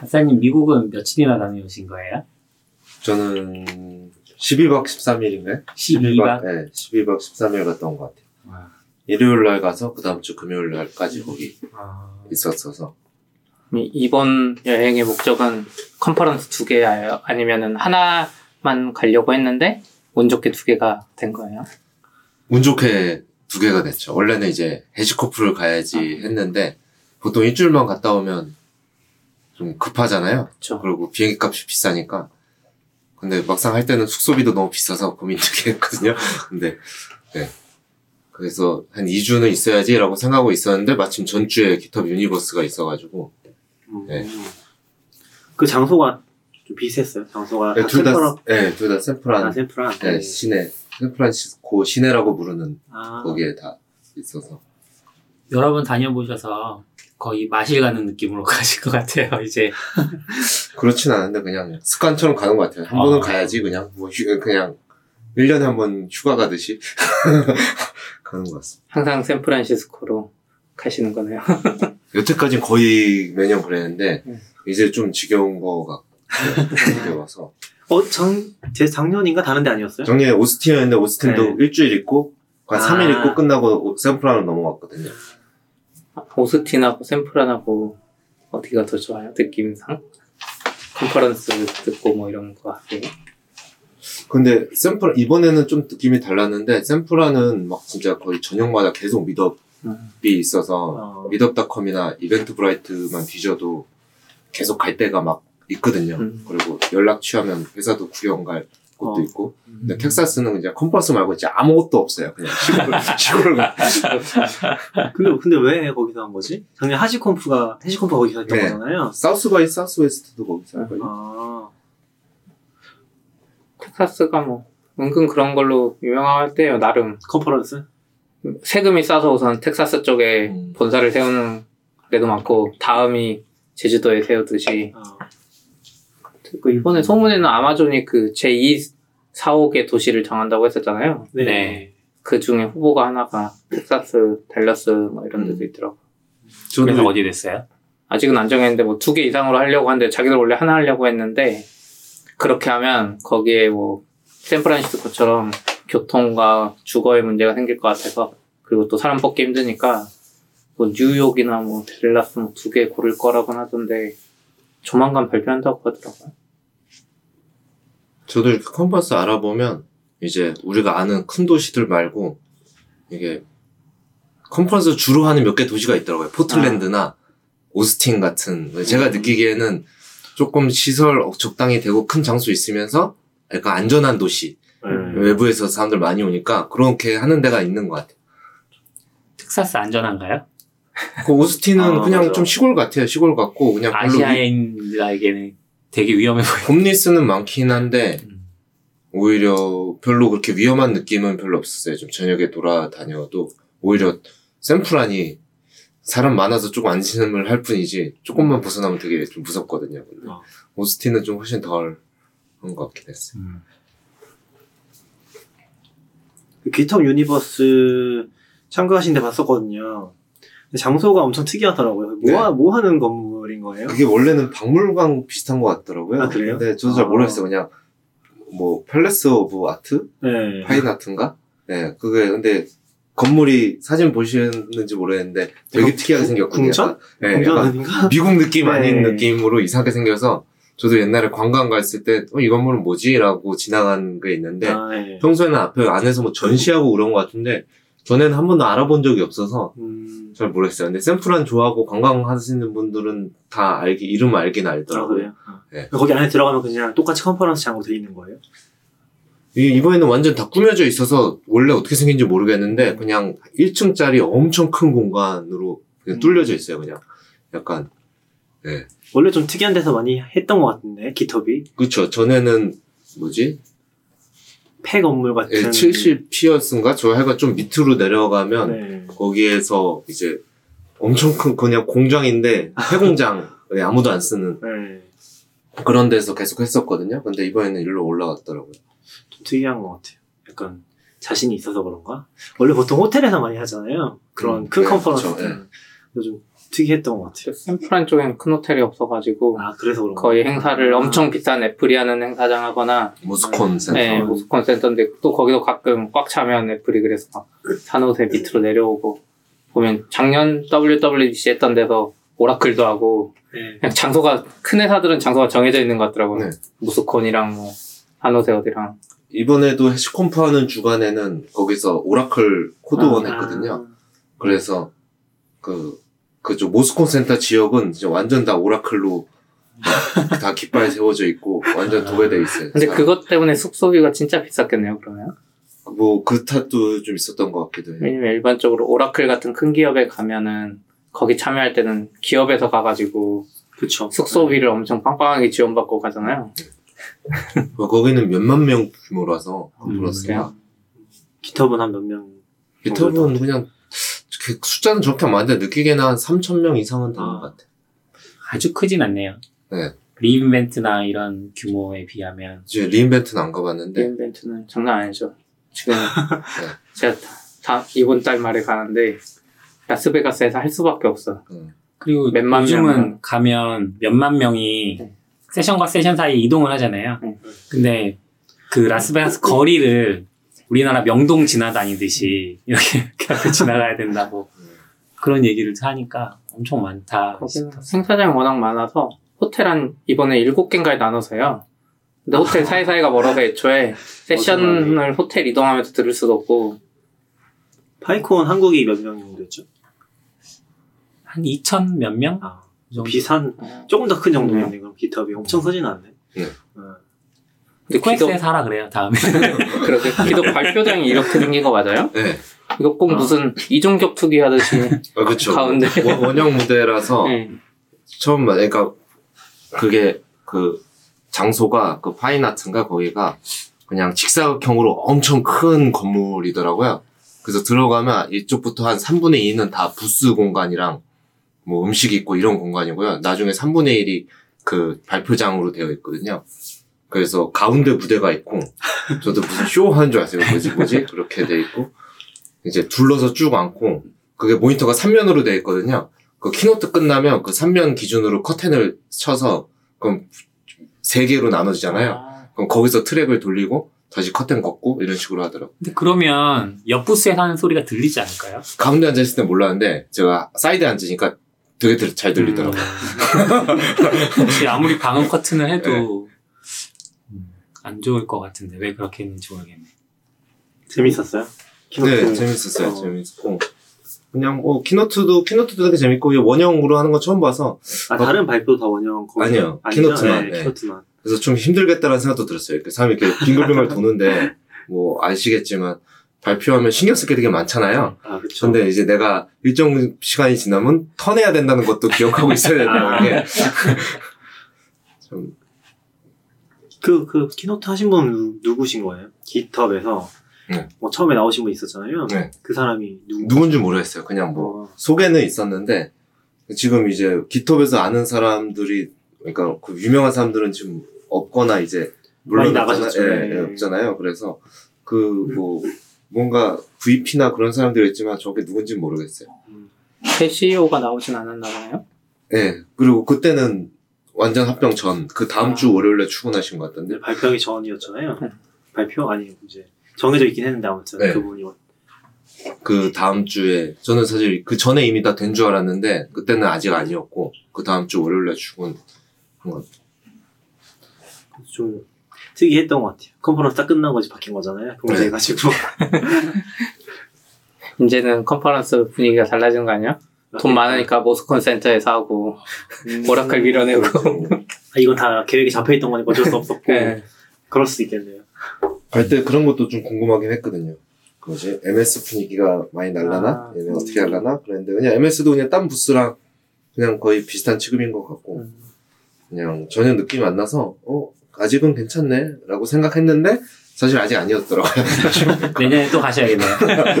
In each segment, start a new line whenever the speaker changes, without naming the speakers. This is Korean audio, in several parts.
박사님 미국은 며칠이나 다녀오신 거예요?
저는 12박 13일인가요?
12박?
네, 12박 13일 갔다 온것 같아요.
와.
일요일 날 가서 그 다음 주 금요일 날까지 거기
아,
있었어서
이- 이번 여행의 목적은 컨퍼런스 두 개예요? 아니면은 하나만 가려고 했는데 운 좋게 두 개가 된 거예요?
운 좋게 두 개가 됐죠. 원래는 이제 해시코프를 가야지 했는데 보통 일주일만 갔다 오면 좀 급하잖아요.
그렇죠.
그리고 비행기 값이 비싸니까. 근데 막상 할 때는 숙소비도 너무 비싸서 고민 되게 했거든요. 근데, 네. 그래서 한 2주는 있어야지라고 생각하고 있었는데 마침 전주에 GitHub Universe가 있어가지고 네.
그 장소가 좀 비슷했어요. 장소가
네, 다둘 다,
샌프란-
네, 둘 다 샌프란,
아, 샌프란.
네, 시내, 샌프란시스코 시내라고 부르는
아,
거기에 다 있어서.
여러 번 다녀보셔서 거의 마실 가는 느낌으로 가실 것 같아요, 이제.
그렇진 않은데 그냥 습관처럼 가는 것 같아요. 한
아.
번은 가야지 그냥 뭐 휴, 그냥 1년에 한 번 휴가 가듯이 가는 것 같습니다.
항상 샌프란시스코로 가시는 거네요.
여태까지 거의 매년 그랬는데
음.
이제 좀 지겨운 거가 지겨워서
어, 장, 제 작년인가 다른 데 아니었어요?
작년에 오스틴이었는데 오스틴도
네.
일주일 있고 한
아.
3일 있고 끝나고 샌프란으로 넘어갔거든요.
오스틴하고 샌프란하고 어디가 더 좋아요? 느낌상? 컨퍼런스 듣고 뭐 이런 거 하세요?
근데 샌프란 이번에는 좀 느낌이 달랐는데 샌프란은 막 진짜 거의 저녁마다 계속 미덥이
음.
있어서
어,
미덥닷컴이나 이벤트 브라이트만 뒤져도 계속 갈 데가 막 있거든요.
음.
그리고 연락 취하면 회사도 구경 갈 곳도
어.
있고. 근데 텍사스는 이제 캠퍼스 말고 진짜 아무것도 없어요. 그냥 시골, 시골 가.
근데, 근데 왜 거기서 한 거지? 작년 HashiConf가, HashiConf가 거기서 했던
네.
거잖아요.
South by Southwest도 거기서 할 거예요.
아,
텍사스가 뭐 은근 그런 걸로 유명하대요 나름
컨퍼런스?
세금이 싸서 우선 텍사스 쪽에
음.
본사를 세우는 데도 많고 다음이 제주도에 세우듯이
어.
그 이번에 소문에는 아마존이 그 제2 사옥의 도시를 정한다고 했었잖아요.
네.
그 중에 후보가 하나가 텍사스, 댈러스 뭐 이런 데도
음.
있더라고.
저도
어디 됐어요?
아직은 안 정했는데 뭐 두 개 이상으로 하려고 하는데 자기들 원래 하나 하려고 했는데 그렇게 하면 거기에 뭐 샌프란시스코처럼 교통과 주거의 문제가 생길 것 같아서 그리고 또 사람 뽑기 힘드니까 뭐 뉴욕이나 뭐 델라스 뭐 두 개 고를 거라고 하던데 조만간 발표한다고 하더라고요.
저도 이렇게 컨퍼런스 알아보면 이제 우리가 아는 큰 도시들 말고 이게 컨퍼런스 주로 하는 몇 개 도시가 있더라고요. 포틀랜드나 오스틴 같은 제가 느끼기에는 조금 시설 적당히 되고 큰 장소 있으면서 약간 안전한 도시
네.
외부에서 사람들 많이 오니까 그렇게 하는 데가 있는 것 같아요.
텍사스 안전한가요?
그 오스틴은
아,
그냥
맞아.
좀 시골 같아요. 시골 같고 그냥
아시아인들에게는 되게 위험해 보여요.
홈리스는 많긴 한데
음.
오히려 별로 그렇게 위험한 느낌은 별로 없었어요. 좀 저녁에 돌아다녀도 오히려 샌프란이 사람 많아서 조금 안심을 할 뿐이지 조금만 벗어나면 되게 좀 무섭거든요. 근데
어.
오스틴은 좀 훨씬 덜한 것 같긴 했어요.
음.
그 GitHub Universe 참가하신 데 봤었거든요. 장소가 엄청 특이하더라고요. 뭐,
네.
하, 뭐 하는 건물 인 거예요?
그게 원래는 박물관 비슷한 것 같더라고요.
아, 그래요?
근데 저도 잘
아.
모르겠어요. 그냥 뭐 Palace of Art?
네.
Fine Art인가? 네, 그게 근데 건물이 사진 보시는지 모르겠는데 되게 특이하게
궁-
생겼거든요.
궁전?
네, 약간
아닌가?
미국 느낌 아닌
네.
느낌으로 이상하게 생겨서 저도 옛날에 관광 갔을 때, 어, 이 건물은 뭐지? 라고 지나간 게 있는데,
아, 네.
평소에는 앞에 안에서 뭐 전시하고 그런 것 같은데, 전에는 한 번도 알아본 적이 없어서
음,
잘 모르겠어요. 근데 샌프란 좋아하고 관광 하시는 분들은 다 알기, 이름 알긴
아,
알더라고요.
어.
네.
거기 안에 들어가면 그냥 똑같이 컨퍼런스 장으로 돼 있는 거예요?
이, 이번에는 완전 다 꾸며져 있어서 원래 어떻게 생긴지 모르겠는데, 그냥 1층짜리 엄청 큰 공간으로 그냥
음.
뚫려져 있어요, 그냥. 약간, 네.
원래 좀 특이한 데서 많이 했던 것 같은데, 기톱이.
그쵸. 전에는, 뭐지?
폐 건물 같은.
예, 70 Piers인가? 저 하여간 좀 밑으로 내려가면
네.
거기에서 이제 엄청 큰 그냥 공장인데 폐공장 예, 아무도 안 쓰는
네.
그런 데서 계속 했었거든요. 근데 이번에는 일로 올라갔더라고요.
좀 특이한 것 같아요. 약간 자신이 있어서 그런가? 원래 보통 호텔에서 많이 하잖아요. 그런
음,
큰
네,
컨퍼런스.
네.
요즘 특이했던 것 같아요.
샌프란 쪽엔 큰 호텔이 없어가지고
아 그래서 그런
거의. 행사를
아.
엄청 비싼 애플이 하는 행사장 하거나
Moscone Center.
네, Moscone Center인데 또 거기도 가끔 꽉 차면 애플이 그래서 막 산호세 밑으로 내려오고 보면 작년 WWDC 했던 데서 오라클도 하고
네.
그냥 장소가 큰 회사들은 장소가 정해져 있는 것 같더라고요.
네.
모스콘이랑 뭐 산호세 어디랑
이번에도 해시컴프 하는 주간에는 거기서 오라클 코드원
아,
했거든요. 그래서 그 그쪽 모스콘 센터 지역은 이제 완전 다 오라클로 다 깃발 세워져 있고 완전 도배돼 있어요.
근데
자,
그것 때문에 숙소비가 진짜 비쌌겠네요 그러면
뭐 그 탓도 좀 있었던 것 같기도 해요.
왜냐면 일반적으로 오라클 같은 큰 기업에 가면은 거기 참여할 때는 기업에서 가가지고
그쵸.
숙소비를 엄청 빵빵하게 지원받고 가잖아요
뭐 거기는 몇만 명 규모라서
음,
컨퍼런스가
기톱은 한몇 명?
비톱은 그냥 그 숫자는 정확히 안 맞는데 느끼기에는 한 3천 명 이상은 되는
아.
것 같아요.
아주 크진 않네요.
네.
re:Invent나 이런 규모에 비하면
이제 re:Invent는 안 가봤는데
re:Invent는 장난 아니죠 지금 제가 다, 다 이번 달 말에 가는데 라스베가스에서 할 수밖에 없어
음,
그리고
몇만
요즘은
명은.
가면 몇만 명이
네.
세션과 세션 사이 이동을 하잖아요.
네.
근데 그 라스베가스 거리를 우리나라 명동 지나다니듯이 이렇게 이렇게 지나가야 된다고 그런 얘기를 하니까 엄청 많다.
행사장이 워낙 많아서 호텔 한 이번에 일곱 개인가에 나눠서요. 근데 호텔 사이사이가 멀어서 애초에 세션을 호텔 이동하면서 들을 수도 없고
파이콘 한국이 몇 명 정도 였죠?
한 2천 몇 명?
아,
그 정도.
비슷한 조금 더 큰 정도였네. 그럼 기톱이 엄청 크진 않네.
네.
어.
근데
코엑스에 살아 그래요 다음에.
그렇게 기도 발표장이 이렇게 생긴 거 맞아요?
네,
이거 꼭
아.
무슨 이종격 투기 하듯이
아, 그쵸.
가운데.
원- 원형 무대라서
네.
처음 말- 그러니까 그게 그 장소가 그 파인아트인가 거기가 그냥 직사각형으로 엄청 큰 건물이더라고요. 그래서 들어가면 이쪽부터 한 3분의 2는 다 부스 공간이랑 뭐 음식 있고 이런 공간이고요. 나중에 3분의 1이 그 발표장으로 되어 있거든요. 그래서 가운데 무대가 있고 저도 무슨 쇼 하는 줄 아세요? 뭐지 뭐지? 그렇게 돼 있고 이제 둘러서 쭉 앉고 그게 모니터가 3면으로 되어 있거든요. 그 keynote 끝나면 그 3면 기준으로 커튼을 쳐서 그럼 세 개로 나눠지잖아요. 그럼 거기서 트랙을 돌리고 다시 커튼 걷고 이런 식으로 하더라고.
근데 그러면 옆 부스에서 하는 소리가 들리지 않을까요?
가운데 앉아 있을 땐 몰랐는데 제가 사이드에 앉으니까 되게 들- 잘 들리더라고요.
혹시 아무리 방음 커튼을 해도 음, 안 좋을 것 같은데 왜 그렇게 했는지 모르겠네.
재밌었어요? keynote.
네, 재밌었어요.
어.
재밌었고 그냥 뭐 keynote도 keynote도 되게 재밌고 이 원형으로 하는 거 처음 봐서
아, 다른 발표 다 원형 거기
아니요.
아니죠?
keynote만,
네,
네.
keynote만.
그래서 좀 힘들겠다라는 생각도 들었어요. 이렇게 사람이 이렇게 빙글빙글 도는데 뭐 아시겠지만 발표하면 신경 쓸 게 되게 많잖아요.
아, 그쵸.
근데 이제 내가 일정 시간이 지나면 턴해야 된다는 것도 기억하고 있어야 된다는 게 좀,
그, 그, keynote 하신 분 누- 누구신 거예요? GitHub에서.
네.
뭐, 처음에 나오신 분 있었잖아요.
네.
그 사람이 누구?
누군지 모르겠어요. 그냥 뭐
어,
소개는 있었는데 지금 이제 GitHub에서 아는 사람들이 그러니까 그 유명한 사람들은 지금 없거나 이제 물론
나가셨죠.
없잖아요. 예,
네.
예, 없잖아요. 그래서 그 뭐 뭔가 VP나 그런 사람들이 있지만 저게 누군지 는 모르겠어요.
새 CEO가 나오진 않았나 봐요.
예. 그리고 그때는 완전 합병 전 그 다음
아.
주 월요일에 출근하신 것 같던데.
네, 발표하기 전이었잖아요.
네.
발표? 아니, 이제. 정해져 있긴 했는데, 아무튼.
네.
그분이.
그 다음 주에 저는 사실 그 전에 이미 다 된 줄 알았는데 그때는 아직 아니었고 그 다음 주 월요일에 출근
좀 특이했던 것 같아요. 컨퍼런스 딱 끝난 거지 바뀐 거잖아요. 공개해가지고.
이제는 컨퍼런스 분위기가 달라진 거 아니야? 돈 많으니까 모스콘 센터에서 하고 오라클 밀어내고.
아, 이건 다 계획이 잡혀있던 거니까 어쩔 수 없었고.
네.
그럴 수도 있겠네요.
갈 때 그런 것도 좀 궁금하긴 했거든요. 뭐지? MS 분위기가 많이 날라나?
아,
얘네
음.
어떻게 할라나? 그랬는데 그냥 MS도 그냥 딴 부스랑 그냥 거의 비슷한 취급인 것 같고
음.
그냥 전혀 느낌이 안 나서 어 아직은 괜찮네 라고 생각했는데 사실 아직 아니었더라고요.
내년에 또 가셔야겠네요.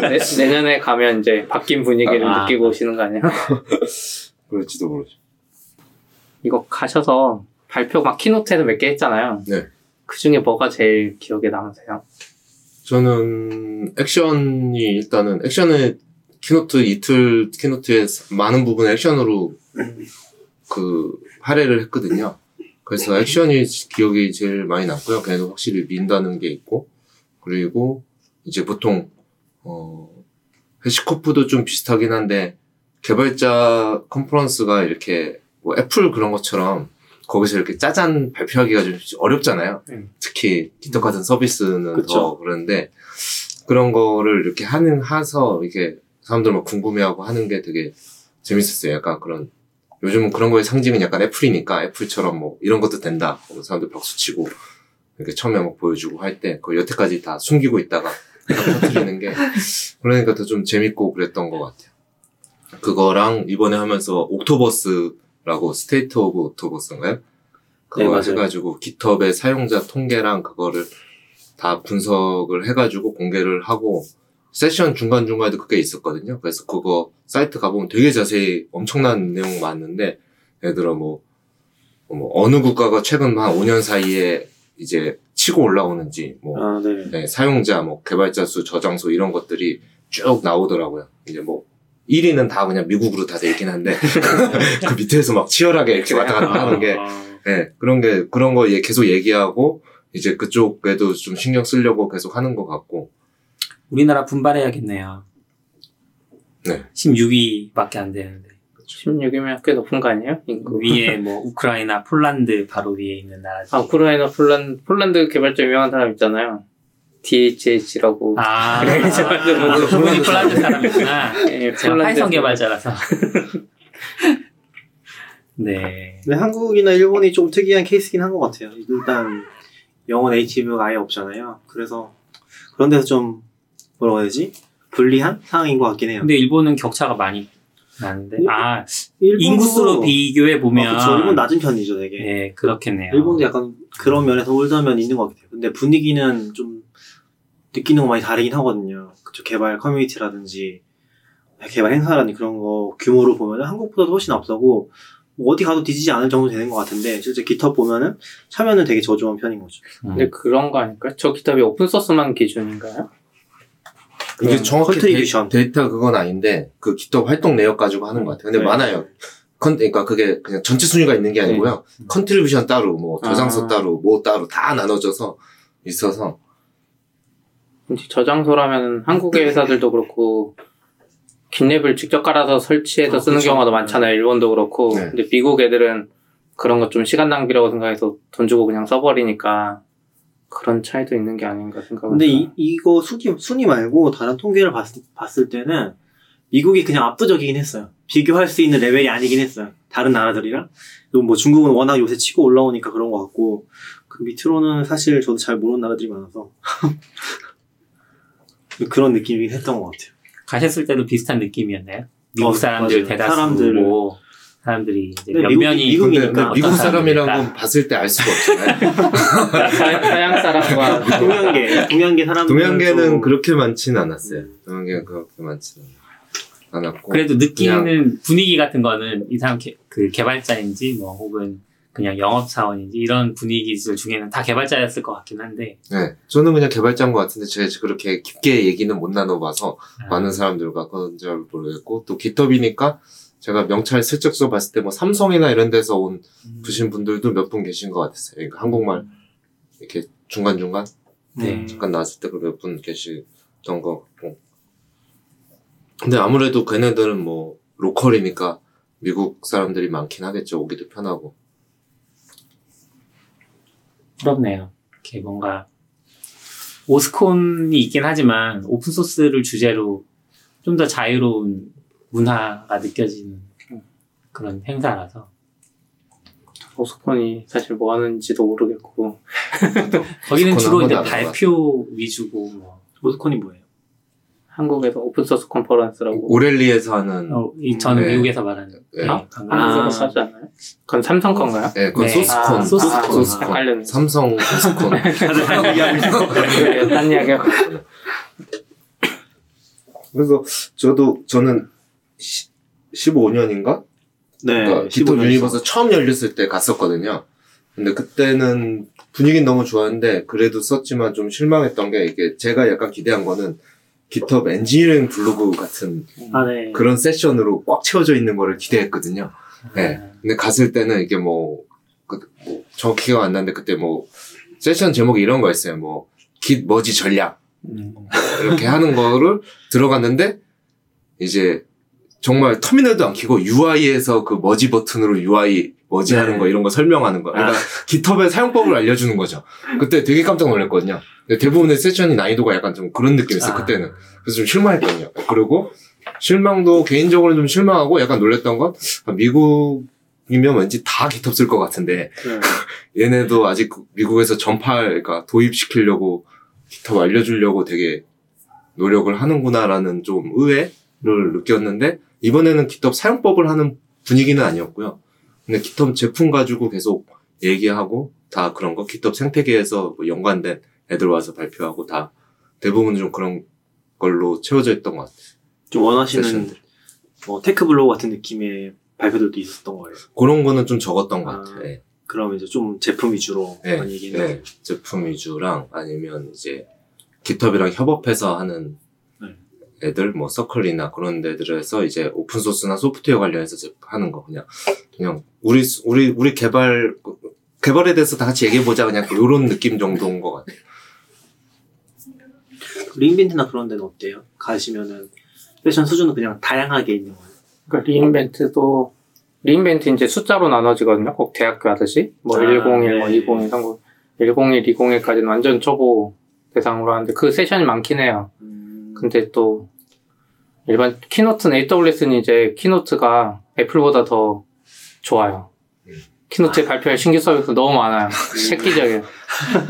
내, 내년에 가면 이제 바뀐 분위기를
아.
느끼고 오시는 거 아니야?
그럴지도 모르죠.
이거 가셔서 발표 막 keynote에도 몇 개 했잖아요.
네.
그 중에 뭐가 제일 기억에 남으세요?
저는 액션이 일단은 액션에 keynote 이틀 keynote에 많은 부분 액션으로 그 할애를 했거든요. 그래서 액션이 기억이 제일 많이 남고요. 걔도 확실히 민다는 게 있고 그리고 이제 보통 어 해시코프도 좀 비슷하긴 한데 개발자 컨퍼런스가 이렇게 뭐 애플 그런 것처럼 거기서 이렇게 짜잔 발표하기가 좀 어렵잖아요.
음.
특히 기터 같은 서비스는
그쵸.
더 그런데 그런 거를 이렇게 하는 하서 이게 사람들 막 궁금해하고 하는 게 되게 재밌었어요. 약간 그런 요즘은 그런 거의 상징은 약간 애플이니까 애플처럼 뭐 이런 것도 된다. 뭐 사람들 박수 치고 이렇게 처음에 막 보여주고 할 때 그 여태까지 다 숨기고 있다가 딱 터트리는 게 그러니까 더 좀 재밌고 그랬던 것 같아요. 그거랑 이번에 하면서 Octoverse라고 State of Octoverse인가요? 그거
네.
해가지고 GitHub의 사용자 통계랑 그거를 다 분석을 해가지고 공개를 하고 세션 중간중간에도 그게 있었거든요. 그래서 그거 사이트 가보면 되게 자세히 엄청난 내용 많은데 예를 들어 뭐, 뭐 어느 국가가 최근 한 5년 사이에 이제 치고 올라오는지 뭐
아, 네.
네, 사용자, 뭐, 개발자 수, 저장소 이런 것들이 쭉 나오더라고요. 이제 뭐, 1위는 다 그냥 미국으로 다 돼 있긴 한데, 그 밑에서 막 치열하게 이렇게 왔다 갔다 하는 게, 네, 그런 게, 그런 거 얘- 계속 얘기하고, 이제 그쪽에도 좀 신경 쓰려고 계속 하는 것 같고,
우리나라 분발해야겠네요.
네.
16위밖에 안 되는데
16이면 꽤 높은 거 아니에요? 인구.
위에 뭐 우크라이나, 폴란드 바로 위에 있는 나라.
아, 우크라이나, 폴란드, 폴란드 개발자 유명한 사람 있잖아요. DHH라고.
아,
네,
아, 아, 그분이 폴란드 사람이구나.
예,
제가
폴란드
파이썬 개발자라서. 네.
근데 한국이나 일본이 좀 특이한 케이스긴 한 것 같아요. 일단 영어 네이티브가 아예 없잖아요. 그래서 그런 데서 좀 뭐라고 해야 되지? 불리한 상황인 것 같긴 해요.
근데 일본은 격차가 많이 나는데, 아,
일본도-
인구수로 비교해 보면.
아, 그쵸. 일본 낮은 편이죠, 되게.
네, 그렇겠네요.
일본도 약간 그런 면에서 올드한 면이 있는 것 같아요. 근데 분위기는 좀 느끼는 거 많이 다르긴 하거든요. 그쪽 개발 커뮤니티라든지 개발 행사라든지 그런 거 규모로 보면 한국보다도 훨씬 앞서고 뭐 어디 가도 뒤지지 않을 정도 되는 것 같은데 실제 GitHub 보면은 참여는 되게 저조한 편인 거죠.
음.
근데 그런 거 아닐까요? 저 GitHub이 오픈소스만 기준인가요?
이게 정확히
contribution.
데이, 터 그건 아닌데, 그 GitHub 활동 내역 가지고 하는 것 같아요. 근데
네.
많아요. 컨, 그러니까 그게 그냥 전체 순위가 있는 게 아니고요. contribution 따로, 뭐, 저장소
아.
따로, 뭐 따로 다 나눠져서 있어서,
저장소라면 한국의 회사들도 그렇고 깃랩을 직접 깔아서 설치해서
아,
쓰는
그쵸.
경우가 많잖아요. 일본도 그렇고.
네.
근데 미국 애들은 그런 거 좀 시간 낭비라고 생각해서 돈 주고 그냥 써버리니까 그런 차이도 있는 게 아닌가 생각합니다.
근데 이, 이거 순위, 순위 말고 다른 통계를 봤, 봤을 때는 미국이 그냥 압도적이긴 했어요. 비교할 수 있는 레벨이 아니긴 했어요. 다른 나라들이랑. 그리고 뭐 중국은 워낙 요새 치고 올라오니까 그런 것 같고, 그 밑으로는 사실 저도 잘 모르는 나라들이 많아서. 그런 느낌이긴 했던 것 같아요.
가셨을 때도 비슷한 느낌이었나요? 미국
어,
사람들
맞아요.
대다수고
사람들을-
사람들이 이제
네,
몇
미국- 미국 이니까
어떤
미국? 사람이라고 봤을 때 알 수가 없잖아요.
사- 서양 사람과
동양계, 동양계 사람들.
동양계는 그렇게 많지는 않았어요. 동양계는 그렇게 많지는 않았고.
그래도 느끼는 분위기 같은 거는 이 사람 개, 그 개발자인지 뭐 혹은 그냥 영업 사원인지 이런 분위기들 중에는 다 개발자였을 것 같긴 한데
네, 저는 그냥 개발자인 것 같은데 제가 그렇게 깊게 얘기는 못 나눠봐서
아,
많은 사람들과 그런 줄 모르겠고 또 깃허브니까 제가 명찰 슬쩍 써봤을 때 뭐 삼성이나 이런 데서 온
음,
부신 분들도 몇 분 계신 것 같았어요. 그러니까 한국말 이렇게 중간 중간
네.
잠깐 나왔을 때 그 몇 분 계시던 것 같고 근데 아무래도 걔네들은 뭐 로컬이니까 미국 사람들이 많긴 하겠죠. 오기도 편하고
부럽네요. 이렇게 뭔가 오스콘이 있긴 하지만 오픈소스를 주제로 좀 더 자유로운 문화가 느껴지는 그런 행사라서
오스콘이 사실 뭐 하는지도 모르겠고
거기는 주로
한
이제 발표 위주고 뭐
모스콘이 뭐예요?
한국에서 오픈소스 컨퍼런스라고
O'Reilly에서 하는
어, 이 저는
네.
미국에서 말하는
네.
어?
한국에서 하지 않나요? 그건 삼성 건가요?
네, 그건
네.
SOSCON,
아,
SOSCON. SOSCON.
헷갈렸네.
삼성 SOSCON.
네, 딴 이야기하고
그래서 저도 저는 15년인가?
네.
그러니까
15
깃허브
년
Universe 처음 열렸을 때 갔었거든요. 근데 그때는 분위기는 너무 좋았는데 그래도 썼지만 좀 실망했던 게 이게 제가 약간 기대한 거는 GitHub 엔지니어링 블로그 같은
아, 네.
그런 세션으로 꽉 채워져 있는 거를 기대했거든요. 네. 근데 갔을 때는 이게 뭐, 그, 뭐 정확히가 안 나는데 그때 뭐, 세션 제목이 이런 거였어요. 뭐, Git merge 전략.
음.
이렇게 하는 거를 들어갔는데, 이제, 정말 터미널도 안 키고 UI에서 그 머지 버튼으로 UI 머지 하는
네.
거 이런 거 설명하는 거. 그러니까 GitHub의 사용법을 알려주는 거죠. 그때 되게 깜짝 놀랐거든요. 대부분의 세션이 난이도가 약간 좀 그런 느낌이었어요,
아.
그때는. 그래서 좀 실망했거든요. 그리고 실망도 개인적으로 좀 실망하고 약간 놀랬던 건 아, 미국 이면 왠지 다 GitHub 쓸 것 같은데
네.
얘네도 아직 그 미국에서 전파할, 그러니까 도입시키려고 GitHub 알려주려고 되게 노력을 하는구나라는 좀 의외를 느꼈는데 이번에는 GitHub 사용법을 하는 분위기는 아니었고요. 근데 GitHub 제품 가지고 계속 얘기하고 다 그런 거 GitHub 생태계에서 뭐 연관된 애들 와서 발표하고 다 대부분 좀 그런 걸로 채워져 있던 것 같아요.
좀 원하시는
세션들.
뭐 tech 블로그 같은 느낌의 발표들도 있었던 거예요.
그런 거는 좀 적었던 것
아.
같아요. 예.
그럼 이제 좀 제품 위주로
네,
많이 얘기는
네. 제품 위주랑 아니면 이제 GitHub랑 협업해서 하는
네.
애들 뭐 Circle이나 그런 데들에서 이제 오픈 소스나 소프트웨어 관련해서 제- 하는 거 그냥 그냥 우리 수- 우리 우리 개발 개발에 대해서 다 같이 얘기해 보자 그냥 이런 느낌 정도인 것 같아요.
re:Invent나 그런 데는 어때요? 가시면은 세션 수준은 그냥 다양하게 있는 거예요.
그러니까 re:Invent도 re:Invent 이제 숫자로 나눠지거든요. 꼭 대학교 하듯이 뭐
아,
101, 뭐
네.
201, 30, 101, 201까지는 완전 초보 대상으로 하는데 그 세션이 많긴 해요.
음,
근데 또 일반 keynote는 AWS는 이제 keynote가 애플보다 더 좋아요.
음.
keynote에 발표할 신규 서비스 너무 많아요. 획기적이에요.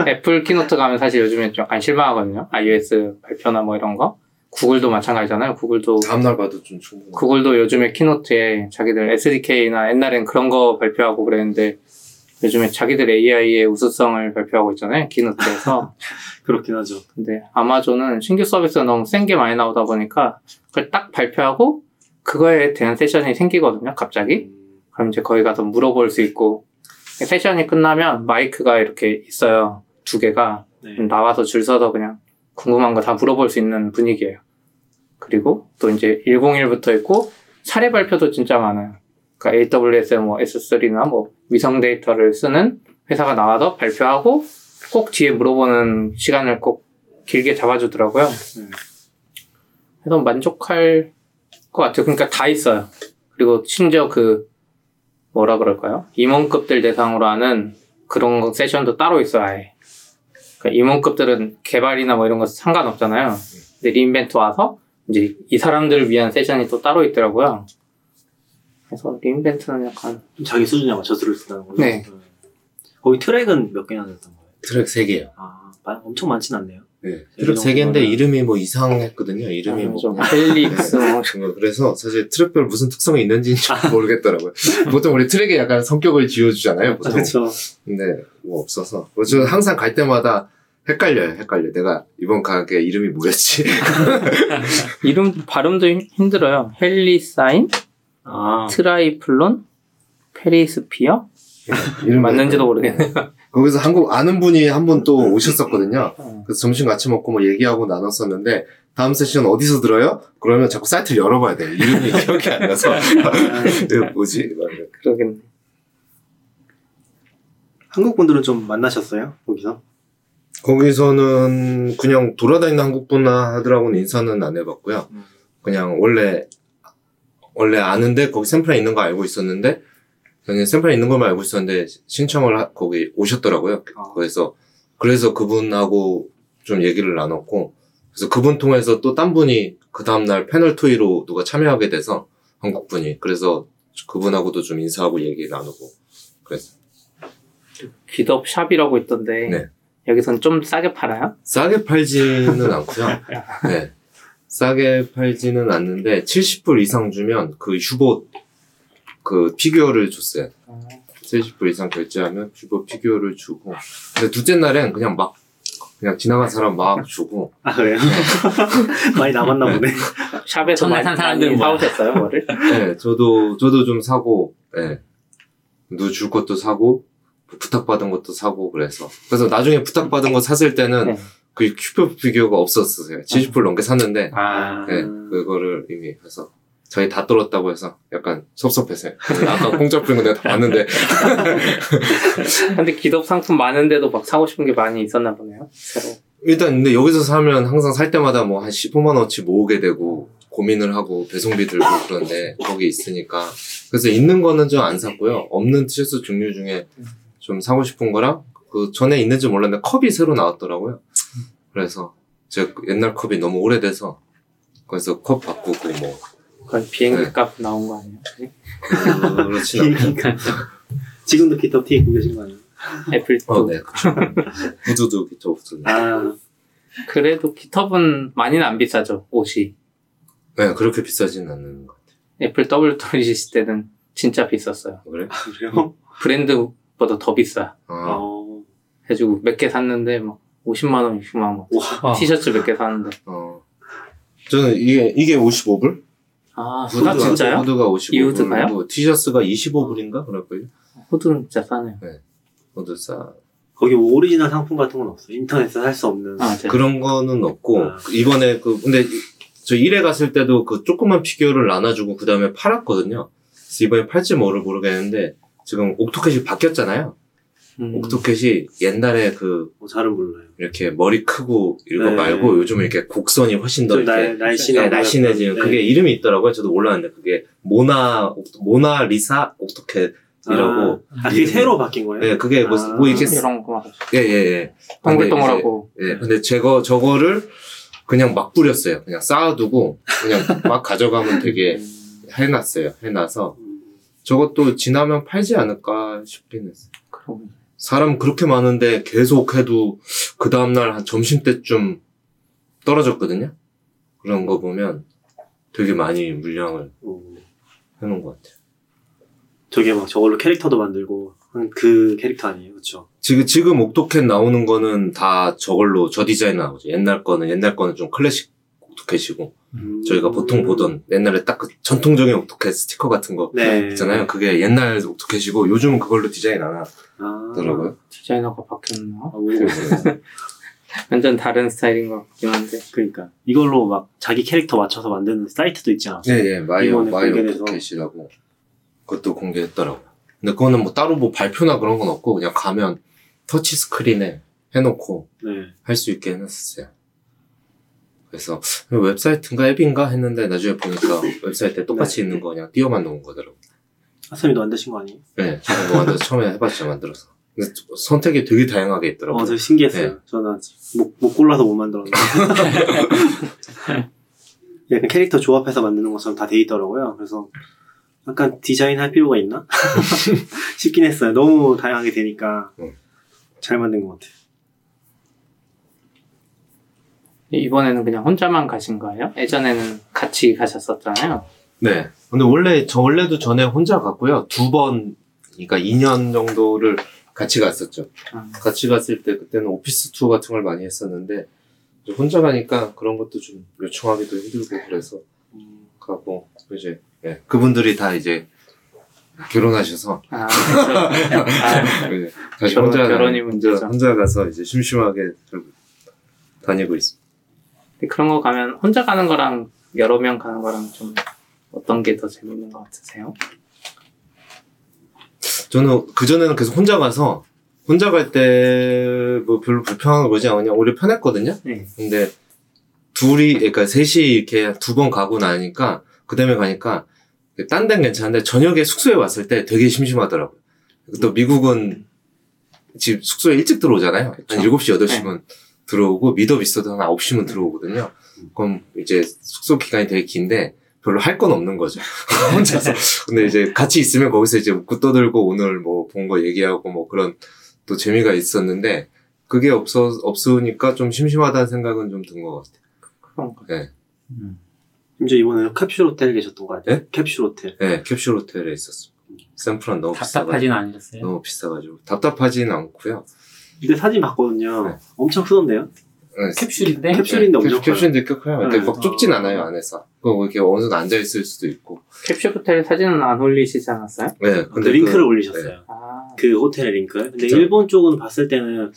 애플 keynote 가면 사실 요즘에 좀 약간 실망하거든요. iOS 발표나 뭐 이런 거. 구글도 마찬가지잖아요. 구글도
다음날 봐도 좀 충분해.
구글도 요즘에 keynote에 자기들 SDK나 옛날엔 그런 거 발표하고 그랬는데 요즘에 자기들 AI의 우수성을 발표하고 있잖아요. keynote에서.
그렇긴 하죠.
근데 아마존은 신규 서비스가 너무 센 게 많이 나오다 보니까 그걸 딱 발표하고 그거에 대한 세션이 생기거든요. 갑자기.
음,
그럼 이제 거기 가서 물어볼 수 있고 세션이 끝나면 마이크가 이렇게 있어요. 두 개가
네.
나와서 줄 서서 그냥 궁금한 거 다 물어볼 수 있는 분위기예요. 그리고 또 이제 101부터 있고 사례 발표도 진짜 많아요. 그러니까 AWS의 뭐 S3나 뭐 위성 데이터를 쓰는 회사가 나와서 발표하고 꼭 뒤에 물어보는 시간을 꼭 길게 잡아주더라고요.
음.
그래서 만족할 것 같아요. 그러니까 다 있어요. 그리고 심지어 그 뭐라 그럴까요? 임원급들 대상으로 하는 그런 거 세션도 따로 있어요, 아예. 그러니까 임원급들은 개발이나 뭐 이런 거 상관없잖아요. 근데 리인벤트 와서 이제 이 사람들을 위한 세션이 또 따로 있더라고요. 그래서 re:Invent는 약간
좀 자기 수준에 맞춰서 들을 수 있다는 거죠.
네.
음. 거기 트랙은 몇 개나 됐던 거예요?
트랙 3개요.
아, 마- 엄청 많진 않네요.
네. 트랙 3개인데
거는-
이름이 뭐 이상했거든요. 이름이 뭐.
좀 Helix 뭐
어, 그래서 사실 트랙별 무슨 특성이 있는지는 잘 모르겠더라고요. 보통 우리 트랙에 약간 성격을 지어주잖아요. 보통.
그렇죠.
근데 뭐 없어서. 뭐 저는 항상 갈 때마다 헷갈려요. 헷갈려. 내가 이번 갈 게 이름이 뭐였지?
이름 발음도 힘- 힘들어요. Helicline,
아,
Trylon, Perisphere
이름
맞는지도? 모르겠네요.
거기서 한국 아는 분이 한 분 또
음.
오셨었거든요.
어.
그래서 점심 같이 먹고 뭐 얘기하고 나눴었는데 다음 세션 어디서 들어요? 그러면 자꾸 사이트를 열어봐야 돼. 이름이 기억이 안 나서 이거 뭐지? 막 이래.
그러겠네.
한국 분들은 좀 만나셨어요? 거기서?
거기서는 그냥 돌아다니는 한국 분하고는 인사는 안 해봤고요.
음.
그냥 원래 원래 아는데 거기 샘플에 있는 거 알고 있었는데 그냥 샘플에 있는 것만 알고 있었는데 신청을 하- 거기 오셨더라고요.
아.
그래서 그래서 그분하고 좀 얘기를 나눴고 그래서 그분 통해서 또 딴 분이 그 다음날 패널 토의로 누가 참여하게 돼서 한국 분이 그래서 그분하고도 좀 인사하고 얘기 나누고 그래서
GitHub Shop이라고 있던데
네.
여기선 좀 싸게 팔아요?
싸게 팔지는 않고요. 네. 싸게 팔지는 않는데 70불 이상 주면 그 Hubot 그 피규어를 줬어요. 70불 이상 결제하면 Hubot 피규어를 주고 근데 둘째 날엔 그냥 막 그냥 지나간 사람 막 주고
아, 그래요? 많이 남았나 보네.
shop에서 많이,
산 사람들은
많이
뭐야?
사오셨어요, 뭐를?
네, 저도 저도 좀 사고 네. 누구 줄 것도 사고 부탁받은 것도 사고 그래서 그래서 나중에 부탁받은 거 샀을 때는
네.
그 큐브 피규어가 없었어요. 70불 넘게 샀는데
아,
네, 그거를 이미 해서 저희 다 떨어졌다고 해서 약간 섭섭해서요. 아까 공짜 뿌린 거 내가 다 봤는데
근데 GitHub 상품 많은데도 막 사고 싶은 게 많이 있었나 보네요. 새로.
일단 근데 여기서 사면 항상 살 때마다 뭐 한 15만 원어치 모으게 되고 고민을 하고 배송비 들고 그런데 거기 있으니까 그래서 있는 거는 좀 안 샀고요. 없는 티셔츠 종류 중에 좀 사고 싶은 거랑 그 전에 있는지 몰랐는데 컵이 새로 나왔더라고요. 그래서 제 옛날 컵이 너무 오래돼서 그래서 컵 바꾸고 뭐
거의 비행기
네.
값 나온 거 아니에요?
그렇진 않고
비행기가 지금도 기타 티 입고 계신 거 아니에요?
애플도.
어, 네. 그쵸. 후드도 기타 후드.
아
그래도 기텁은 많이는 안 비싸죠, 옷이.
네, 그렇게 비싸진 않는 것 같아요.
애플 WWDC 때는 진짜 비쌌어요.
그래?
그래요?
브랜드보다 더 비싸.
아,
어.
해가지고 몇 개 샀는데 막 50만 원, 60만원. 막
와.
아.
티셔츠 몇개 샀는데.
어. 저는 이게, 이게 55불?
아, 후드 진짜요?
후드가 55불.
이 후드가요?
고 티셔츠가 25불인가? 그럴걸요?
후드는 진짜 싸네요.
후드 싸.
거기 뭐 오리지널 상품 같은 건 없어요. 인터넷에서 살 수 없는.
아, 네.
그런 거는 없고,
아.
이번에 그, 근데 저 1회 갔을 때도 그 조그만 피규어를 나눠주고 그 다음에 팔았거든요. 그래서 이번에 팔지 뭐를 모르겠는데, 지금 Octocat이 바뀌었잖아요.
음.
Octocat이 옛날에 그,
뭐 잘은 몰라요.
이렇게 머리 크고 이거
네.
말고 요즘 이렇게 곡선이 훨씬
더좀
이렇게
날, 날씬해.
네, 날씬해지는
네.
그게 이름이 있더라고요. 저도 몰랐는데 그게 Mona Octo- Mona Lisa Octocat이라고.
아, 그게 새로 바뀐 거예요?
네, 그게 뭐,
아.
뭐 이렇게
이런 거.
예, 예, 예.
동글동글하고.
예, 근데 제거 저거를 그냥 막 뿌렸어요. 그냥 쌓아두고 그냥 막 가져가면 되게 해놨어요. 해놔서
음.
저것도 지나면 팔지 않을까 싶긴 했어요.
그럼
사람 그렇게 많은데 계속 해도 그 다음날 한 점심 때쯤 떨어졌거든요. 그런 거 보면 되게 많이 물량을
음.
해놓은 것 같아요.
저게 막 저걸로 캐릭터도 만들고 그 캐릭터 아니에요, 그렇죠?
지금 지금 Octocat 나오는 거는 다 저걸로 저 디자인 나오죠. 옛날 거는 옛날 거는 좀 클래식 Octocat이고
음.
저희가 보통 보던 옛날에 딱 그 전통적인 Octocat 스티커 같은 거
네.
있잖아요. 그게 옛날 Octocat이고 요즘은 그걸로 디자인 안
아.
하더라고요.
디자이너가 바뀌었나?
아.
완전 다른 스타일인 것 같긴 한데.
그러니까 이걸로 막 자기 캐릭터 맞춰서 만드는 사이트도 있지 않아요?
네, 예,
My O- My O-.
옥토캣이라고 그것도 공개했더라고요. 근데 그거는 뭐 따로 뭐 발표나 그런 건 없고 그냥 가면 터치 스크린에 해놓고
네.
할수 있게 해놨었어요. 그래서 웹사이트인가 앱인가 했는데 나중에 보니까 웹사이트에 똑같이
네.
있는 거 그냥 띄워만 놓은 거더라고요.
하sam이도 만드신 거 아니에요?
네, 저는 뭐 처음에 해봤죠 만들어서. 근데 선택이 되게 다양하게 있더라고요.
어, 되게 신기했어요.
네.
저는 못, 못 골라서 못 만들었는데. 약간 캐릭터 조합해서 만드는 것처럼 다 돼 있더라고요. 그래서 약간 디자인 할 필요가 있나? 싶긴 했어요. 너무 다양하게 되니까
음.
잘 만든 것 같아요.
이번에는 그냥 혼자만 가신 거예요? 예전에는 같이 가셨었잖아요.
네. 근데 원래 저 원래도 전에 혼자 갔고요. 두 번, 그러니까 2년 정도를 같이 갔었죠.
음.
같이 갔을 때 그때는 오피스 투어 같은 걸 많이 했었는데 혼자 가니까 그런 것도 좀 요청하기도 힘들고 그래서 가고 이제 예, 그분들이 다 이제 결혼하셔서
아, 그렇죠. 아,
이제 다시
결혼-
혼자
결혼이
혼자. 혼자 가서 이제 심심하게 좀 다니고 있습니다.
그런 거 가면 혼자 가는 거랑 여러 명 가는 거랑 좀 어떤 게 더 재밌는 것 같으세요?
저는 그전에는 계속 혼자 가서 혼자 갈 때 뭐 별로 불편한 거 보지 않으냐 오히려 편했거든요.
네.
근데 둘이 그러니까 셋이 이렇게 두 번 가고 나니까 그다음에 가니까 딴 데는 괜찮은데 저녁에 숙소에 왔을 때 되게 심심하더라고요. 또 미국은 집 숙소에 일찍 들어오잖아요.
그쵸.
한 7시, 8시면 들어오고 미덥 있어도 한 9시면 들어오거든요. 그럼 이제 숙소 기간이 되게 긴데 별로 할 건 없는 거죠. 혼자서. 근데 이제 같이 있으면 거기서 이제 웃고 떠들고 오늘 뭐 본 거 얘기하고 뭐 그런 또 재미가 있었는데 그게 없어, 없으니까 좀 심심하다는 생각은 좀 든 것 같아요.
그런 거.
네.
심지어 이번에 캡슐 호텔 계셨던 거 아니에요?
네?
캡슐 호텔.
네, 캡슐 호텔에 있었어요. 샌프란 너무 비싸가지고.
답답하진 않으셨어요?
너무 비싸가지고. 답답하진 않고요.
근데 사진 봤거든요.
네.
엄청 크던데요?
네,
캡슐인데?
캡슐인데 엄청
캡-
커요.
캡슐인데 꽤 커요. 근데
네.
막 좁진 않아요, 안에서. 그 이렇게 어느 정도 앉아있을 수도 있고.
캡슐 호텔 사진은 안 올리시지 않았어요?
네,
근데 링크를
그-
올리셨어요.
아,
그 호텔의 링크. 근데
그쵸.
일본 쪽은 봤을 때는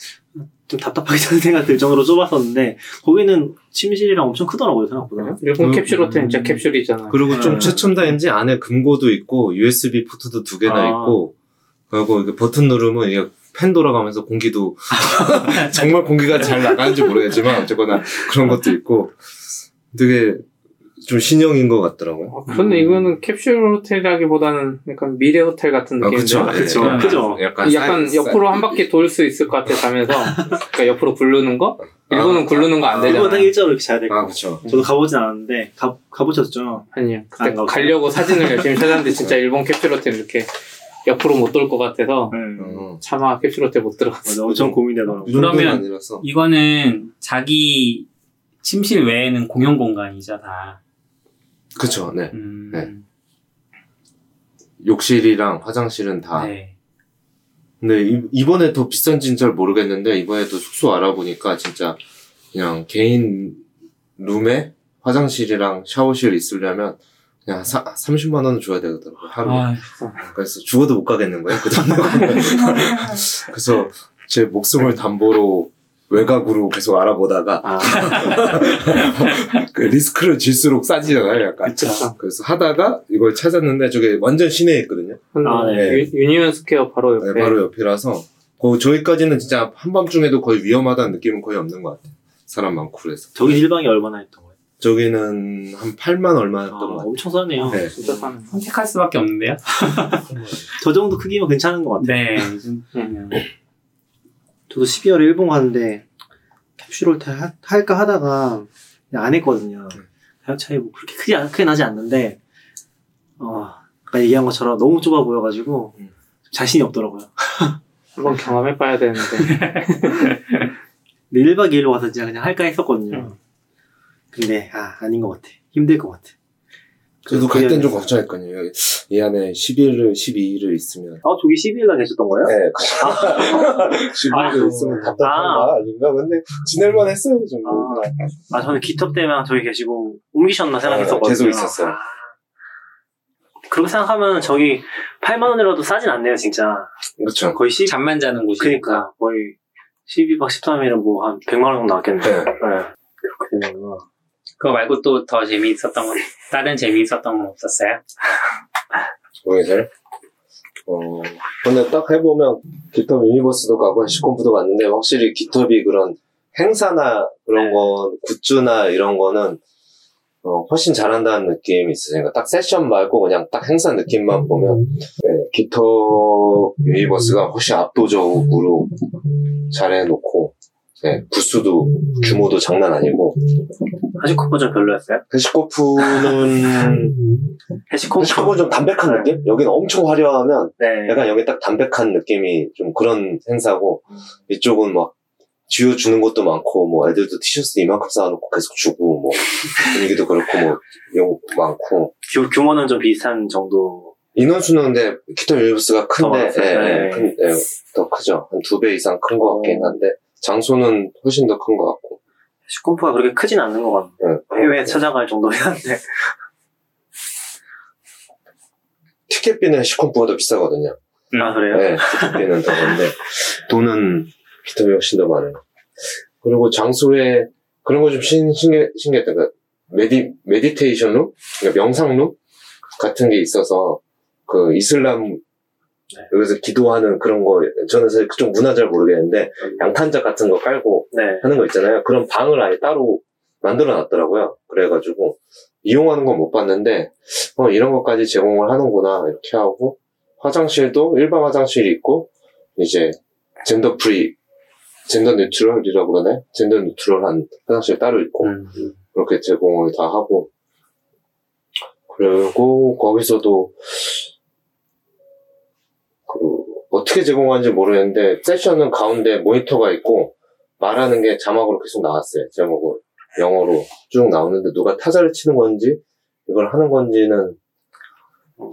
좀 답답하게 사는 생각 들 정도로 좁았었는데 거기는 침실이랑 엄청 크더라고요 생각보다.
일본
음,
캡슐 호텔 진짜
음.
캡슐이잖아.
그리고 좀
음.
최첨단인지 안에 금고도 있고 USB 포트도 두 개나
아.
있고 그리고 버튼 누르면 이게 팬 돌아가면서 공기도 정말 공기가 잘 나가는지 모르겠지만 어쨌거나 그런 것도 있고 되게 좀 신형인 것 같더라고요.
어, 근데 이거는 캡슐 호텔이라기보다는 약간 미래 호텔 같은
아,
느낌인데.
그쵸.
그쵸.
예,
그죠.
약간,
약간
사이-
옆으로
사이-
한 바퀴 돌 수 있을 것 같아 자면서 그러니까 옆으로 굴르는 거 일본은
아.
굴르는 거안
아,
되잖아
일본 딱 일자로 이렇게 자야 될 거.
아, 그쵸.
저도 가보진 않았는데 가 가보셨죠?
아니요 그때
안?
가려고 사진을 열심히 찾았는데 진짜 일본 캡슐 호텔 이렇게 옆으로 못 돌 것 같아서
네.
어.
차마 캡슐 호텔 못 들어갔어
맞아, 엄청 고민되더라고.
그러면
아니라서.
이거는 자기 침실 외에는 공용 공간이죠 다.
그쵸, 네.
음,
네. 욕실이랑 화장실은 다.
네.
근데 이, 이번에 더 비싼지는 잘 모르겠는데 이번에 또 숙소 알아보니까 진짜 그냥 개인 룸에 화장실이랑 샤워실 있으려면 그냥 사, 30만 원은 줘야 되더라고요 하루에.
아,
그래서 죽어도 못 가겠는 거예요 그 돈 내고 그래서 제 목숨을 담보로 외곽으로 계속 알아보다가
아,
그 리스크를 질수록 싸지잖아요 약간.
그쵸.
그래서 하다가 이걸 찾았는데 저게 완전 시내에 있거든요.
아, 네.
유- Union Square 바로 옆에.
네, 바로 옆이라서 그 저희까지는 진짜 한밤중에도 거의 위험하다는 느낌은 거의 없는 것 같아요. 사람 많고 그래서.
저기 1박에 얼마나 했던?
저기는 한 8만 얼마였던
아,
것 같아요.
엄청 싸네요.
네.
진짜 싸네
선택할 수밖에 없는데요.
저 정도 크기면 괜찮은 것 같아요.
네.
음.
저도 12월에 일본 가는데 캡슐 호텔 하- 할까 하다가 안 했거든요. 가격 차이 뭐 그렇게 크지 않, 크게 나지 않는데 어, 아까 얘기한 것처럼 너무 좁아 보여가지고
음.
자신이 없더라고요.
한번 경험해봐야 되는데
근데 1박 2일로 와서 진짜 그냥 할까 했었거든요.
음.
근데 아 아닌 것 같아. 힘들 것 같아.
저도 갈 땐 좀 걱정했거든요. 여기 이 안에 11일, 12일을 있으면.
아 저기 12일 날 계셨던 거예요?
네, 12일을
아.
있으면 답답한가 아닌가? 근데 지낼만 했어요, 좀.
아, 아 저는 기톱 때만 저기 계시고 옮기셨나 생각했었거든요.
아, 계속 있었어요.
아. 그렇게 생각하면 저기 8만 원이라도 싸진 않네요, 진짜.
그렇죠.
거의 10,
잠만 자는 곳이니까.
그니까 거의 12박 13일은 뭐 한 100만 원 정도 나왔겠네.
네.
그렇게 되는구나.
그거 말고 또 더 재미있었던 건 다른 재미있었던 건 없었어요?
모르겠어요. 어, 근데 딱 해보면 GitHub Universe도 가고 HashiConf도 갔는데 확실히 GitHub이 그런 행사나 그런
네.
건 굿즈나 이런 거는 어, 훨씬 잘한다는 느낌이. 그러니까 딱 세션 말고 그냥 딱 행사 느낌만 보면 네, GitHub Universe가 훨씬 압도적으로 잘해놓고 네, 부스도 규모도 장난 아니고
HashiConf 좀 별로였어요?
HashiConf는 HashiConf? HashiConf는 좀 담백한 느낌? 여기는 엄청 화려하면
네.
약간 여기 딱 담백한 느낌이 좀 그런 행사고 이쪽은 막 쥐어주는 것도 많고 뭐 애들도 티셔츠 이만큼 쌓아놓고 계속 주고 뭐 분위기도 그렇고 뭐용 많고
규, 규모는 좀 비슷한 정도.
인원수는 근데 GitHub Universe가 큰데
많았어요.
예, 예,
네.
큰- 예, 더 크죠 한 두 배 이상 큰 것 같긴 한데 장소는 훨씬 더 큰 것 같고
HashiConf가 그렇게 크진 않는 것 같아요.
예.
해외에 찾아갈 정도긴 한데.
티켓비는 HashiConf가 더 비싸거든요
아, 그래요?
네, 티켓비는 더 건데 돈은 GitHub이 훨씬 더 많아요. 그리고 장소에 그런 거 좀 신기해, 신기했다. 그 medi, meditation room? 그러니까 명상 룸? 같은 게 있어서 그 이슬람 여기서 기도하는 그런 거 저는 사실 그쪽 문화 잘 모르겠는데 양탄자 같은 거 깔고
네.
하는 거 있잖아요. 그런 방을 아예 따로 만들어 놨더라고요. 그래가지고 이용하는 건 못 봤는데 어, 이런 것까지 제공을 하는구나 이렇게 하고 화장실도 일반 화장실이 있고 이제 gender free gender neutral이라고 그러네 gender neutral한 화장실 따로 있고
음.
그렇게 제공을 다 하고 그리고 거기서도 그 어떻게 제공하는지 모르겠는데 세션은 가운데 모니터가 있고 말하는 게 자막으로 계속 나왔어요. 제목을 영어로 쭉 나오는데 누가 타자를 치는 건지 이걸 하는 건지는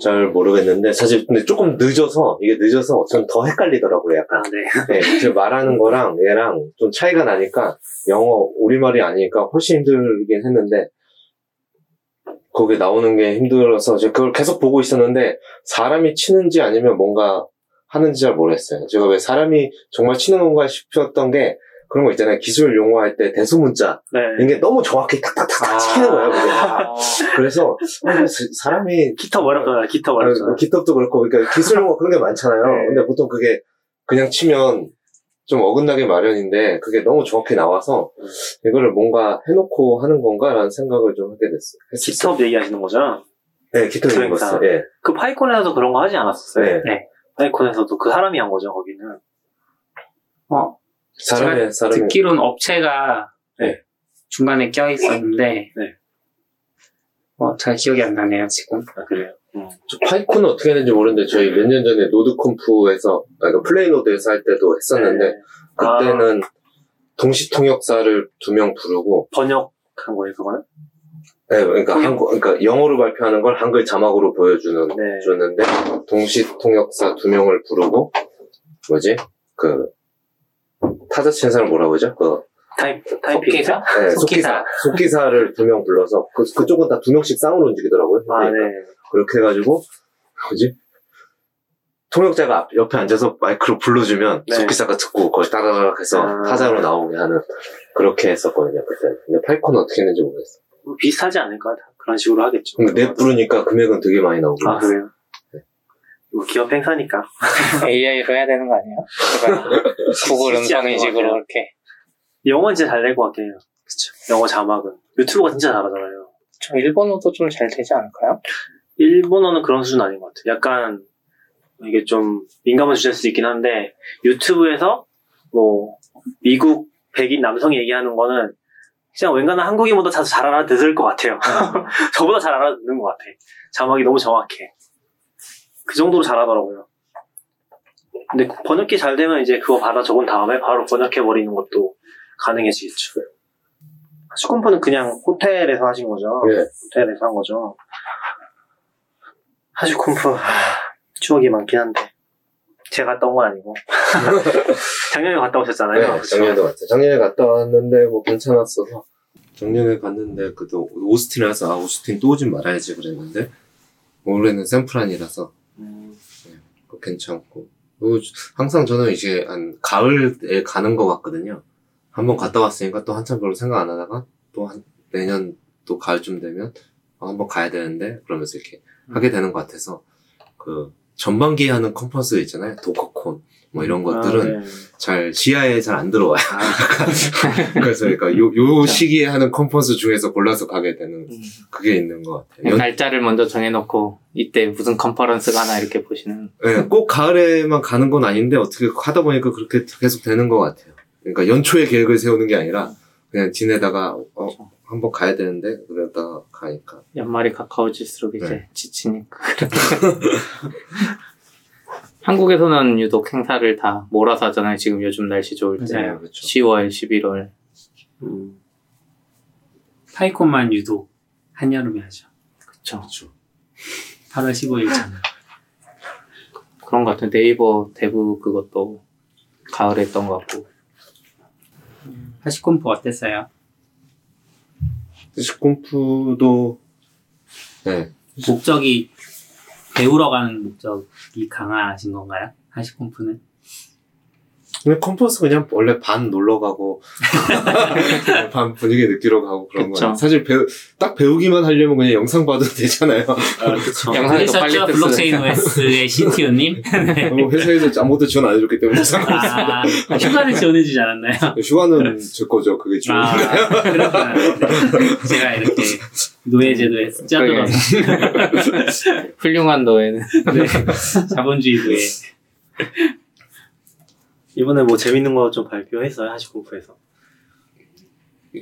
잘 모르겠는데 사실 근데 조금 늦어서 이게 늦어서 전 더 헷갈리더라고요 약간.
아, 네.
네, 그 말하는 거랑 얘랑 좀 차이가 나니까 영어 우리말이 아니니까 훨씬 힘들긴 했는데 거기에 나오는 게 힘들어서 제가 그걸 계속 보고 있었는데 사람이 치는지 아니면 뭔가 하는지 잘 모르겠어요. 제가 왜 사람이 정말 치는 건가 싶었던 게 그런 거 있잖아요. 기술 용어할 때 대소문자
네.
이게 너무 정확히 탁탁탁탁 치히는 거예요. 그게.
아,
그래서 아, 이거 사람이
기타 어렵잖아요. 기타
아,
어렵잖아요.
기법도 그렇고 그러니까 기술 용어 그런 게 많잖아요.
네.
근데 보통 그게 그냥 치면 좀 어긋나게 마련인데 그게 너무 정확히 나와서 이거를 뭔가 해놓고 하는 건가라는 생각을 좀 하게 됐어요.
기타업 얘기하시는 거죠?
네, 기타
그러니까.
읽었어요. 예.
그 파이콘에서도 그런 거 하지 않았었어요?
네.
네.
파이콘에서도 그 사람이 한 거죠, 거기는.
어,
사람의 사람의
듣기로는 업체가
네.
중간에 껴 있었는데
네.
어, 잘 기억이 안 나네요 지금.
아, 그래요? 음.
저 PyCon은 어떻게 했는지 모르는데 저희 몇 년 전에 NodeConf에서 아, 그러니까 Play.node에서 할 때도 했었는데
네. 아,
그때는 동시 통역사를 두 명 부르고
번역한 거예요, 그거는?
네, 그러니까
통역.
한국 그러니까 영어로 발표하는 걸 한글 자막으로 보여주는
네.
줬는데 동시 통역사 두 명을 부르고 뭐지 그 타자 치는 사람 뭐라고 그러죠? 그
타입, 타이핑.
속기사?
네,
속기사.
속기사 속기사를 두 명 불러서 그 그쪽은 다 두 명씩 쌍으로 움직이더라고요.
아,
그러니까
네.
그렇게 해가지고 뭐지 통역자가 앞- 옆에 앉아서 마이크로 불러주면
네.
속기사가 듣고 거기 따라락 해서
아.
타자로 나오게 하는 그렇게 했었거든요 그때. 근데 파이콘은 어떻게 했는지 모르겠어요.
뭐 비슷하지 않을까? 다 그런 식으로 하겠죠.
근데 넷 부르니까 금액은 되게 많이 나오고.
아, 그래요? 뭐 기업 행사니까.
AI로 해야 되는 거 아니에요? 구글 음성 인식으로
같아요.
이렇게.
영어는 진짜 잘 될 것 같긴 해요. 그쵸. 영어 자막은. 유튜브가 진짜 잘하잖아요.
저 일본어도 좀 잘 되지 않을까요?
일본어는 그런 수준 아닌 것 같아요. 약간, 이게 좀 민감한 주제일 수도 있긴 한데, 유튜브에서 뭐, 미국 백인 남성이 얘기하는 거는, 그냥 웬간한 한국인보다 다잘 알아듣을 것 같아요. 저보다 잘 알아듣는 것 같아. 자막이 너무 정확해. 그 정도로 잘하더라고요. 근데 번역기 잘 되면 이제 그거 받아 적은 다음에 바로 번역해버리는 것도 가능해지겠죠. 수컴프는 그냥 호텔에서 하신 거죠?
네.
호텔에서 한 거죠. 하슈콤프 하, 추억이 많긴 한데 제가 온건 아니고 작년에 갔다 오셨잖아요.
네,
그쵸?
작년에도 갔죠. 작년에 갔다 왔는데 뭐 괜찮았어서 작년에 갔는데 그도 오스틴이라서 아 오스틴 또 오진 말아야지 그랬는데 올해는 샌프란이라서
음,
그거 괜찮고 그리고 항상 저는 이제 한 가을에 가는 것 같거든요. 한번 갔다 왔으니까 또 한참 별로 생각 안 하다가 또 한 내년 또 가을쯤 되면 아, 한번 가야 되는데 그러면서 이렇게 하게 되는 것 같아서 그 전반기에 하는 컨퍼런스 있잖아요. 도커콘 뭐 이런 것들은
아, 네.
잘 지하에 잘 안 들어와요.
아,
그래서 그러니까 요, 요 시기에 하는 컨퍼런스 중에서 골라서 가게 되는
음.
그게 있는 것 같아요. 연-
날짜를 먼저 정해놓고 이때 무슨 컨퍼런스가 하나 이렇게 보시는.
네, 꼭 가을에만 가는 건 아닌데 어떻게 하다 보니까 그렇게 계속 되는 것 같아요. 그러니까 연초에 계획을 세우는 게 아니라 그냥 지내다가 어, 한번 가야 되는데 그러다가 가니까
연말이 가까워질수록 이제
네.
지치니까. 한국에서는 유독 행사를 다 몰아서 하잖아요. 지금 요즘 날씨 좋을 때.
맞아요.
그렇죠.
10월, 11월.
음.
파이콘만 유독 한여름에 하죠.
그쵸.
그렇죠.
8월 15일잖아요.
그런 것 같아요. 네이버 대부 그것도 가을에 했던 것 같고.
하시콤프 어땠어요?
시콤프도 네
목적이 배우러 가는 목적이 강하신 건가요? 하시콤프는?
근데 컨퍼런스 그냥 원래 반 놀러 가고 반 분위기 느끼러 가고 그런. 거예요. 사실 배우 딱 배우기만 하려면 그냥 영상 봐도 되잖아요.
아, 그쵸.
영상에서 빨리.
블록체인 OS의 CTO님?
뭐 회사에서 아무것도 지원 안 해줬기 때문에 상관없어요.
아, 휴가를 지원해주지 않았나요?
휴가는 제 거죠. 그게 중요한
아. 네. 제가 이렇게 노예제도에 짜들어서
훌륭한 노예는.
네. 자본주의도에
이번에 뭐 재밌는 거 좀 발표했어요, 하시콤프에서.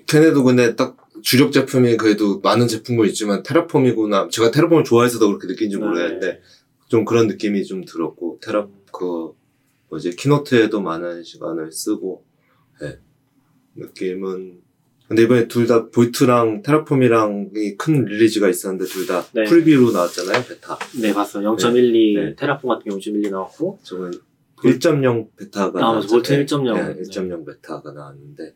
걔네도 근데 딱 주력 제품이 그래도 많은 제품도 있지만 Terraform이구나. 제가 Terraform을 좋아해서도 그렇게 느낀지 모르겠는데
네.
좀 그런 느낌이 좀 들었고 Terra 그 뭐지 keynote에도 많은 시간을 쓰고 예. 느낌은 근데 이번에 둘 다 Vault랑 Terraform이랑이 큰 release가 있었는데 둘다
네.
preview로 나왔잖아요 베타
네, 봤어요. 0.12,
네.
Terraform 같은 경우 0.12 나왔고,
저건 1.0 베타가
아, 맞아. Vault
나왔잖아요.
1.0.
네, 1.0 베타가 나왔는데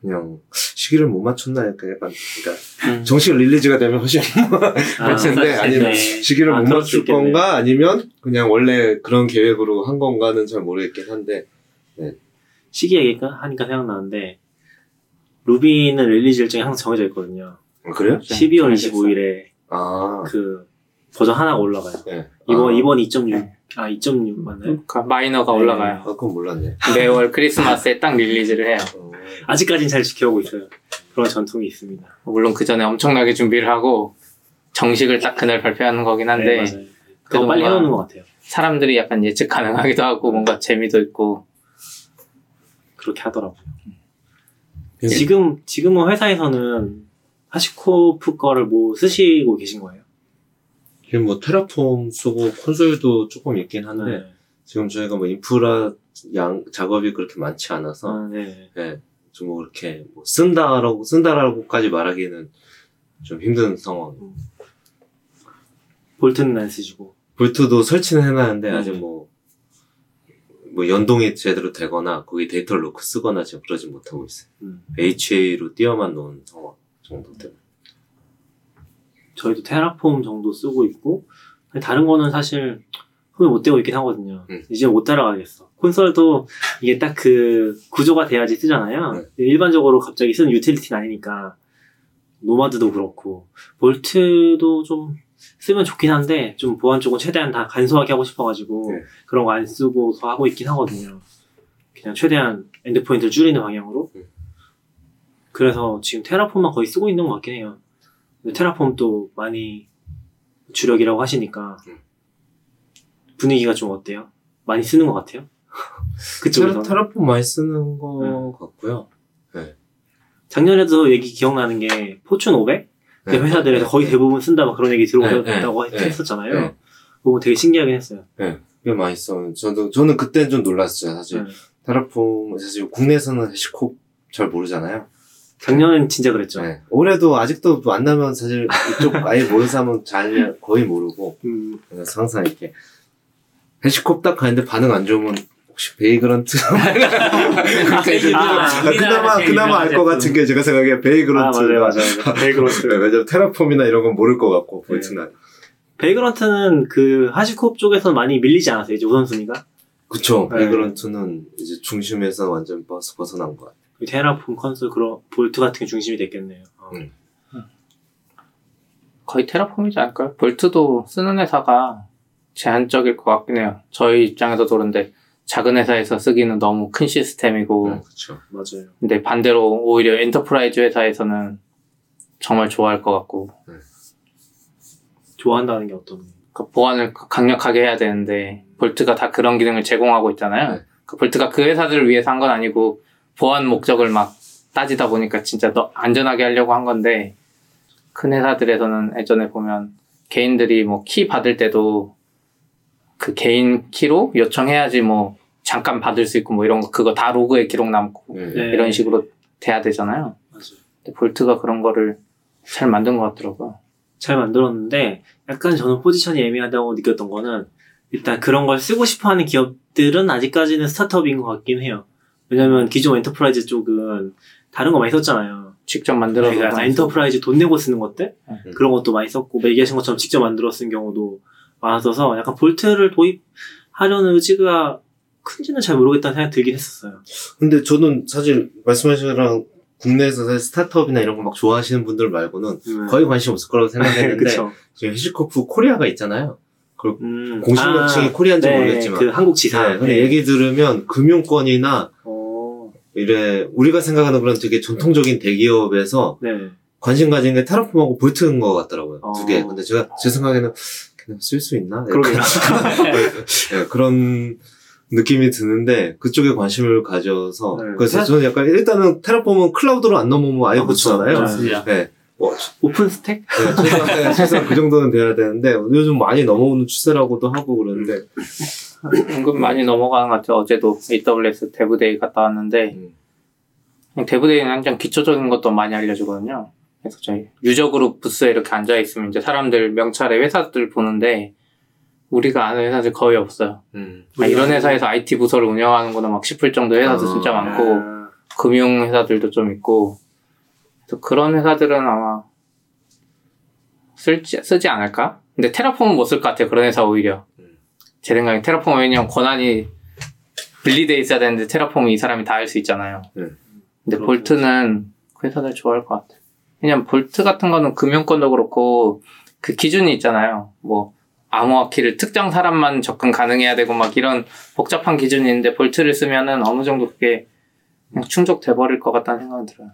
그냥 시기를 못 맞췄나 약간 약간 그러니까
음.
정식 release가 되면 훨씬
아,
할 텐데 아니면
네.
시기를
아,
못 맞출. 건가 아니면 그냥 원래 그런 계획으로 한 건가는 잘 모르겠긴 한데
시기 얘기가 하니까 생각나는데 Ruby는 release 일정이 항상 정해져 있거든요.
아, 그래요?
12월
정해져
25일에
아
그 버전 하나가 올라가요.
네.
이번
아,
이번 2.6 아 2.6 맞나요?
그러니까 마이너가
네.
올라가요.
아 그건 몰랐네.
매월 크리스마스에 딱 릴리즈를 해요.
어,
아직까지는 잘 지켜오고 있어요. 그런 전통이 있습니다.
물론 그 전에 엄청나게 준비를 하고 정식을 딱 그날 발표하는 거긴 한데
네. 그거 빨리 해놓는 것 같아요.
사람들이 약간 예측 가능하기도 하고 뭔가 재미도 있고
그렇게 하더라고요.
예.
지금 지금은 회사에서는 하시코프 거를 뭐 쓰시고 계신 거예요?
지금 뭐 테라폼 쓰고 콘솔도 조금 있긴 한데 지금 저희가 뭐 인프라 양 작업이 그렇게 많지 않아서
아, 네.
예, 좀뭐 그렇게 뭐 쓴다라고 쓴다라고까지 말하기는 좀 힘든 상황.
볼트는 안 쓰시고.
볼트도 설치는 해놨는데
음.
아직 뭐, 뭐 연동이 제대로 되거나 거기 데이터를 넣고 쓰거나 지금 그러지 못하고 있어요.
음.
HA로 띄어만 놓은 상황 정도 때문에.
저희도 테라폼 정도 쓰고 있고 다른 거는 사실 손을 못 대고 있긴 하거든요.
음.
이제 못 따라가겠어. Consul도 이게 딱 그 구조가 돼야지 쓰잖아요.
네.
일반적으로 갑자기 쓰는 유틸리티는 아니니까 Nomad도 그렇고 Vault도 좀 쓰면 좋긴 한데 좀 보안 쪽은 최대한 다 간소하게 하고 싶어가지고
네.
그런 거 안 쓰고서 하고 있긴 하거든요. 그냥 최대한 endpoint를 줄이는 방향으로.
음.
그래서 지금 Terraform만 거의 쓰고 있는 것 같긴 해요. 근데 테라폼도 많이 주력이라고 하시니까
음.
분위기가 좀 어때요? 많이 쓰는 것 같아요?
테라,
그쪽에서
테라 폼 많이 쓰는 거 같고요.
작년에도 얘기 기억나는 게 포춘 500
네.
회사들에서 거의 대부분 쓴다 막 그런 얘기
네,
들어오다고
네,
했었잖아요.
네.
그거 되게 신기하긴 했어요.
꽤 많이 써. 저도, 저는 그때 좀 놀랐어요. 사실
네.
테라폼, 사실 국내에서는 해시콥 잘 모르잖아요.
작년엔 진짜 그랬죠.
네. 올해도 아직도 만나면 사실 이쪽 아예 모르는 사람은 잘 거의 모르고
음,
그래서 항상 이렇게 HashiCorp 딱 가는데 반응 안 좋으면 혹시 Vagrant 그러니까 이제
아,
그나마 그나마 알 것 같은 게 제가 생각에
아,
Vagrant
맞아요, 맞아요. Vagrant.
왜냐면 Terraform이나 이런 건 모를 것 같고
네.
Vault는
Vagrant는 그 HashiCorp 쪽에서 많이 밀리지 않았어요, 이제 우선순위가?
그쵸
네.
Vagrant는 이제 중심에서 완전 벗- 벗어난 것 같아요.
그 Terraform Consul 그런 Vault 같은 게 중심이 됐겠네요. 어.
음.
거의 Terraform이지 않을까요? Vault도 쓰는 회사가 제한적일 것 같긴 해요. 저희 입장에서도 그런데 작은 회사에서 쓰기는 너무 큰 시스템이고
네, 그쵸.
맞아요.
근데 반대로 오히려 enterprise 회사에서는 정말 좋아할 것 같고
좋아한다는 게 어떤
그 보안을 강력하게 해야 되는데 볼트가 다 그런 기능을 제공하고 있잖아요.
네.
그 볼트가 그 회사들을 위해서 한 건 아니고 보안 목적을 막 따지다 보니까 진짜 더 안전하게 하려고 한 건데 큰 회사들에서는 예전에 보면 개인들이 뭐 키 받을 때도 그 개인 키로 요청해야지 뭐 잠깐 받을 수 있고 뭐 이런 거 그거 다 로그에 기록 남고
네.
네.
이런 식으로 돼야 되잖아요.
맞아요.
볼트가 그런 거를 잘 만든 것 같더라고요.
잘 만들었는데 약간 저는 포지션이 애매하다고 느꼈던 거는 일단 그런 걸 쓰고 싶어 하는 기업들은 아직까지는 스타트업인 것 같긴 해요. 왜냐면 기존 enterprise 쪽은 다른 거 많이 썼잖아요.
직접 만들어서
그러니까 enterprise 돈 내고 쓰는 것들
음.
그런 것도 많이 썼고 얘기하신 것처럼 직접 만들어 쓴 경우도 많았어서 약간 Vault를 도입하려는 의지가 큰지는 잘 모르겠다는 생각이 들긴 했었어요.
근데 저는 사실 말씀하신 거랑 국내에서 사실 스타트업이나 이런 거 막 좋아하시는 분들 말고는
음.
거의 관심 없을 거라고 생각했는데. 지금 HashiCorp Korea가 있잖아요.
음.
공식 명칭이 Korea인지
네,
모르겠지만
그 한국 지사.
네, 근데 얘기 들으면 금융권이나
어,
이래 우리가 생각하는 그런 되게 전통적인 대기업에서
네.
관심 가진 게 Terraform하고 Vault인 것 같더라고요.
어.
두 개. 근데 제가 제 생각에는 그냥 쓸 수 있나?
그러게요.
네, 그런 느낌이 드는데 그쪽에 관심을 가져서
네.
그래서 저는 약간 일단은 Terraform은 클라우드로 안 넘으면 아예
아.
쓰잖아요.
맞습니다.
네. 뭐,
OpenStack?
네, 최소한, 네, 최소한 그 정도는 돼야 되는데 요즘 많이 넘어오는 추세라고도 하고 그러는데
은근 많이 넘어가는 것 같아요. 어제도 AWS DevDay 갔다 왔는데
음.
DevDay는 항상 기초적인 것도 많이 알려주거든요. 그래서 저희 user group 부스에 이렇게 앉아 있으면 이제 사람들 명찰에 회사들 보는데 우리가 아는 회사들 거의 없어요.
음.
아, 이런 회사에서 IT 부서를 운영하는구나 막 싶을 정도 회사도
아.
진짜 많고
아,
금융 회사들도 좀 있고 그래서 그런 회사들은 아마 쓸지 쓰지 않을까? 근데 테라폼은 못 쓸 것 같아요. 그런 회사 오히려
음.
제 생각에 테라폼은 왜냐면 권한이 분리돼 있어야 되는데 테라폼은 이 사람이 다 할 수 있잖아요.
음.
근데
그렇군요.
볼트는 그 회사들 좋아할 것 같아요. 왜냐면 볼트 같은 거는 금융권도 그렇고 그 기준이 있잖아요. 뭐 암호화키를 특정 사람만 접근 가능해야 되고 막 이런 복잡한 기준이 있는데 Vault를 쓰면은 어느 정도 그게 충족돼 버릴 것 같다는 생각이 들어요.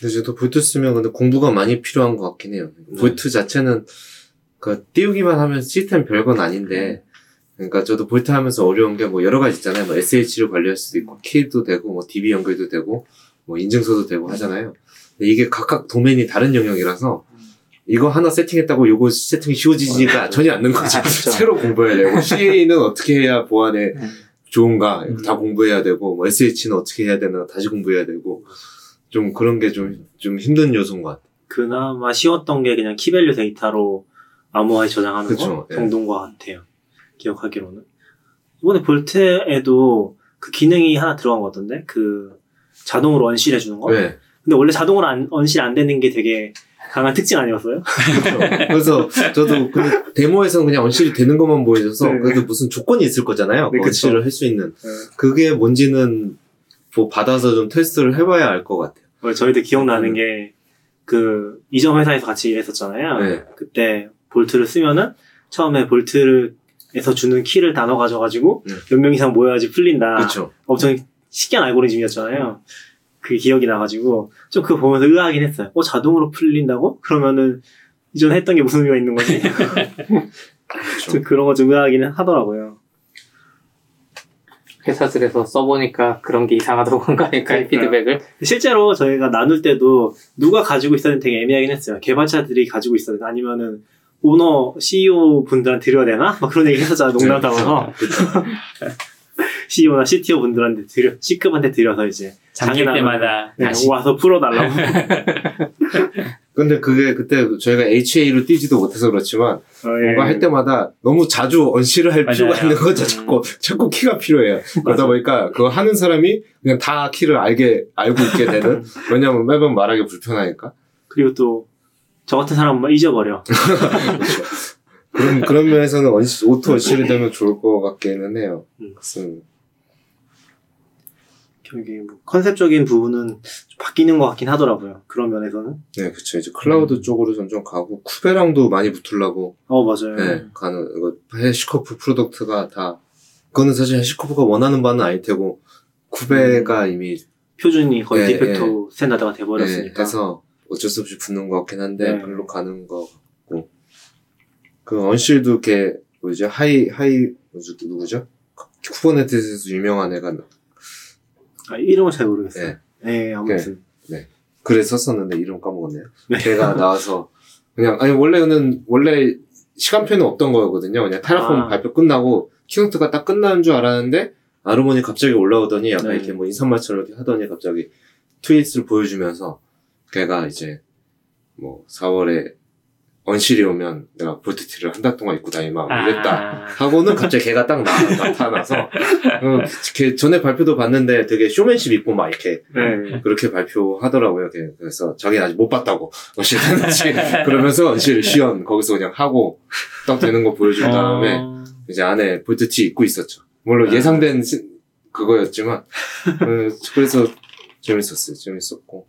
근데 저도 Vault 쓰면 근데 공부가 많이 필요한 것 같긴 해요. Vault 자체는 그 띄우기만 하면 시스템 별건 아닌데 그러니까 저도 Vault 하면서 어려운 게 뭐 여러 가지 있잖아요. 뭐 SSH를 관리할 수도 있고 키도 되고 뭐 DB 연결도 되고 뭐 인증서도 되고 하잖아요. 근데 이게 각각 도메인이 다른 영역이라서 이거 하나 세팅했다고 요거 세팅이 쉬워지지가 전혀 않는 거죠.
그렇죠.
새로 공부해야 되고 CA는 어떻게 해야 보안에 좋은가
음.
다 공부해야 되고 뭐 SH는 어떻게 해야 되나 다시 공부해야 되고 좀 그런 게 좀 좀 힘든 요소인 것 같아요.
그나마 쉬웠던 게 그냥 키밸류 데이터로 암호화에 저장하는
그쵸,
거
예.
정도인 것 같아요. 기억하기로는. 이번에 볼트에도 그 기능이 하나 들어간 것 같던데? 그 자동으로 언실해 주는 거?
네.
근데 원래 자동으로 안, 언실 안 되는 게 되게 강한 특징 아니었어요?
그래서 저도 그 데모에서는 그냥 언실이 되는 것만 보여줘서
네.
그래도 무슨 조건이 있을 거잖아요.
네,
그. 언실을 할 수 있는
네.
그게 뭔지는 뭐 받아서 좀 테스트를 해봐야 알 것 같아요.
어, 저희도 기억나는
음.
게, 그, 이전 회사에서 같이 일했었잖아요.
네.
그때 볼트를 쓰면은, 처음에 볼트에서 주는 키를 다 넣어가져가지고,
네.
몇명 이상 모여야지 풀린다.
그렇죠.
엄청 신기한 알고리즘이었잖아요. 그게 기억이 나가지고, 좀 그거 보면서 의아하긴 했어요. 어, 자동으로 풀린다고? 그러면은, 이전 했던 게 무슨 의미가 있는 거지? 좀 그런 거 좀 의아하기는 하더라고요.
회사들에서 써보니까 그런 게 이상하다고 한 거니까. 피드백을
실제로 저희가 나눌 때도 누가 가지고 있었는지 되게 애매하긴 했어요. 개발자들이 가지고 있어야 되나? 아니면은 오너, CEO 분들한테 드려야 되나? 막 그런 얘기 했었잖아요. 농담 삼아서. CEO나 CTO 분들한테 드려, C급한테 드려서 이제. 장애나-
때마다
네, 와서 풀어달라고.
근데 그게 그때 저희가 HA로 뛰지도 못해서 그렇지만
어, 예.
뭔가 할 때마다 너무 자주 언실을 할
맞아요.
필요가 있는 거죠.
음.
자꾸 자꾸 키가 필요해요. 그러다 보니까 그거 하는 사람이 그냥 다 키를 알게 알고 있게 되는. 왜냐면 매번 말하기 불편하니까.
그리고 또, 저 같은 사람은 막 잊어버려.
그런 그런 면에서는 unsea-, auto unseal이 되면 좋을 것 같기는 해요.
음.
그래서
결국에 뭐 컨셉적인 부분은 좀 바뀌는 것 같긴 하더라고요. 그런 면에서는.
네, 그쵸. 이제 클라우드
음.
쪽으로 점점 가고 Kube랑도 많이 붙으려고
어, 맞아요.
네, 가는 이거 HashiCorp product가 다 그거는 사실 HashiCorp가 원하는 바는 아닐 테고 Kube가 이미
표준이 거의
네,
de facto standard가
네,
돼버렸으니까.
해서 어쩔 수 없이 붙는 것 같긴 한데
네.
별로 가는 것 같고 그 unseal도 걔 뭐지 하이 하이 누구죠? Kubernetes에서 유명한 애가
아, 이름을 잘 모르겠어요.
네.
네, 아무튼.
글에 썼었는데 이름 까먹었네요.
네.
걔가 나와서 그냥 아니 원래는 원래 시간표는 없던 거거든요. 그냥 Terraform
아.
발표 끝나고 keynote가 딱 끝나는 줄 알았는데 아르몬이 갑자기 올라오더니 약간
네.
이렇게 뭐 인사말처럼 이렇게 하더니 갑자기 트윗을 보여주면서 걔가 이제 뭐 4월에 언실이 오면 내가 볼트티를 한 달 동안 입고 다니마 이랬다.
아,
하고는 갑자기 걔가 딱 나, 나타나서 어, 걔 전에 발표도 봤는데 되게 쇼맨십 있고 막 이렇게
네.
그렇게 발표하더라고요. 걔. 그래서 자기는 아직 못 봤다고 언실 되는지 그러면서 언실 시연 거기서 그냥 하고 딱 되는 거 보여준 다음에
어,
이제 안에 Vault티 입고 있었죠. 물론
아.
예상된 시- 그거였지만 어, 그래서 재밌었어요. 재밌었고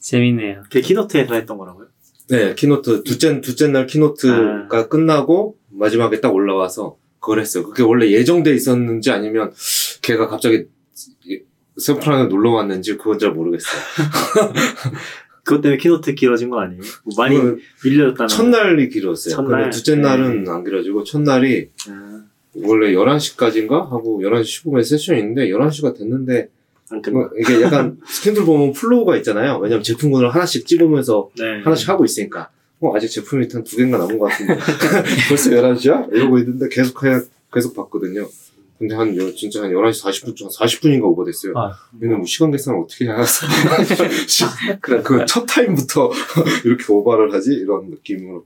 재밌네요.
걔 keynote에서 했던 거라고요?
네 keynote 둘째 둘째 날 keynote가
아.
끝나고 마지막에 딱 올라와서 그걸 했어요. 그게 원래 예정돼 있었는지 아니면 걔가 갑자기 샌프란에 놀러 왔는지 그건 잘 모르겠어요.
그것 때문에 keynote 길어진 거 아니에요? 뭐 많이 밀려졌다는.
첫날이 길었어요.
첫날?
근데 둘째 날은 안 길어지고 첫날이
아,
원래 11시까지인가 하고 11시 15분에 세션이 있는데 11시가 됐는데 이게 약간 스케줄 보면 flow가 있잖아요. 왜냐면 제품군을 하나씩 찍으면서
네.
하나씩 하고 있으니까 어, 아직 제품이 한 두 개인가 남은 것 같은데 벌써 11시야? 이러고 있는데 계속 해, 계속 봤거든요. 근데 한 여- 진짜 한 11시 40분, 한 40분인가 오버됐어요.
아.
얘는 뭐 시간 계산을 어떻게 해야 그첫 타임부터 이렇게 오버를 하지? 이런 느낌으로.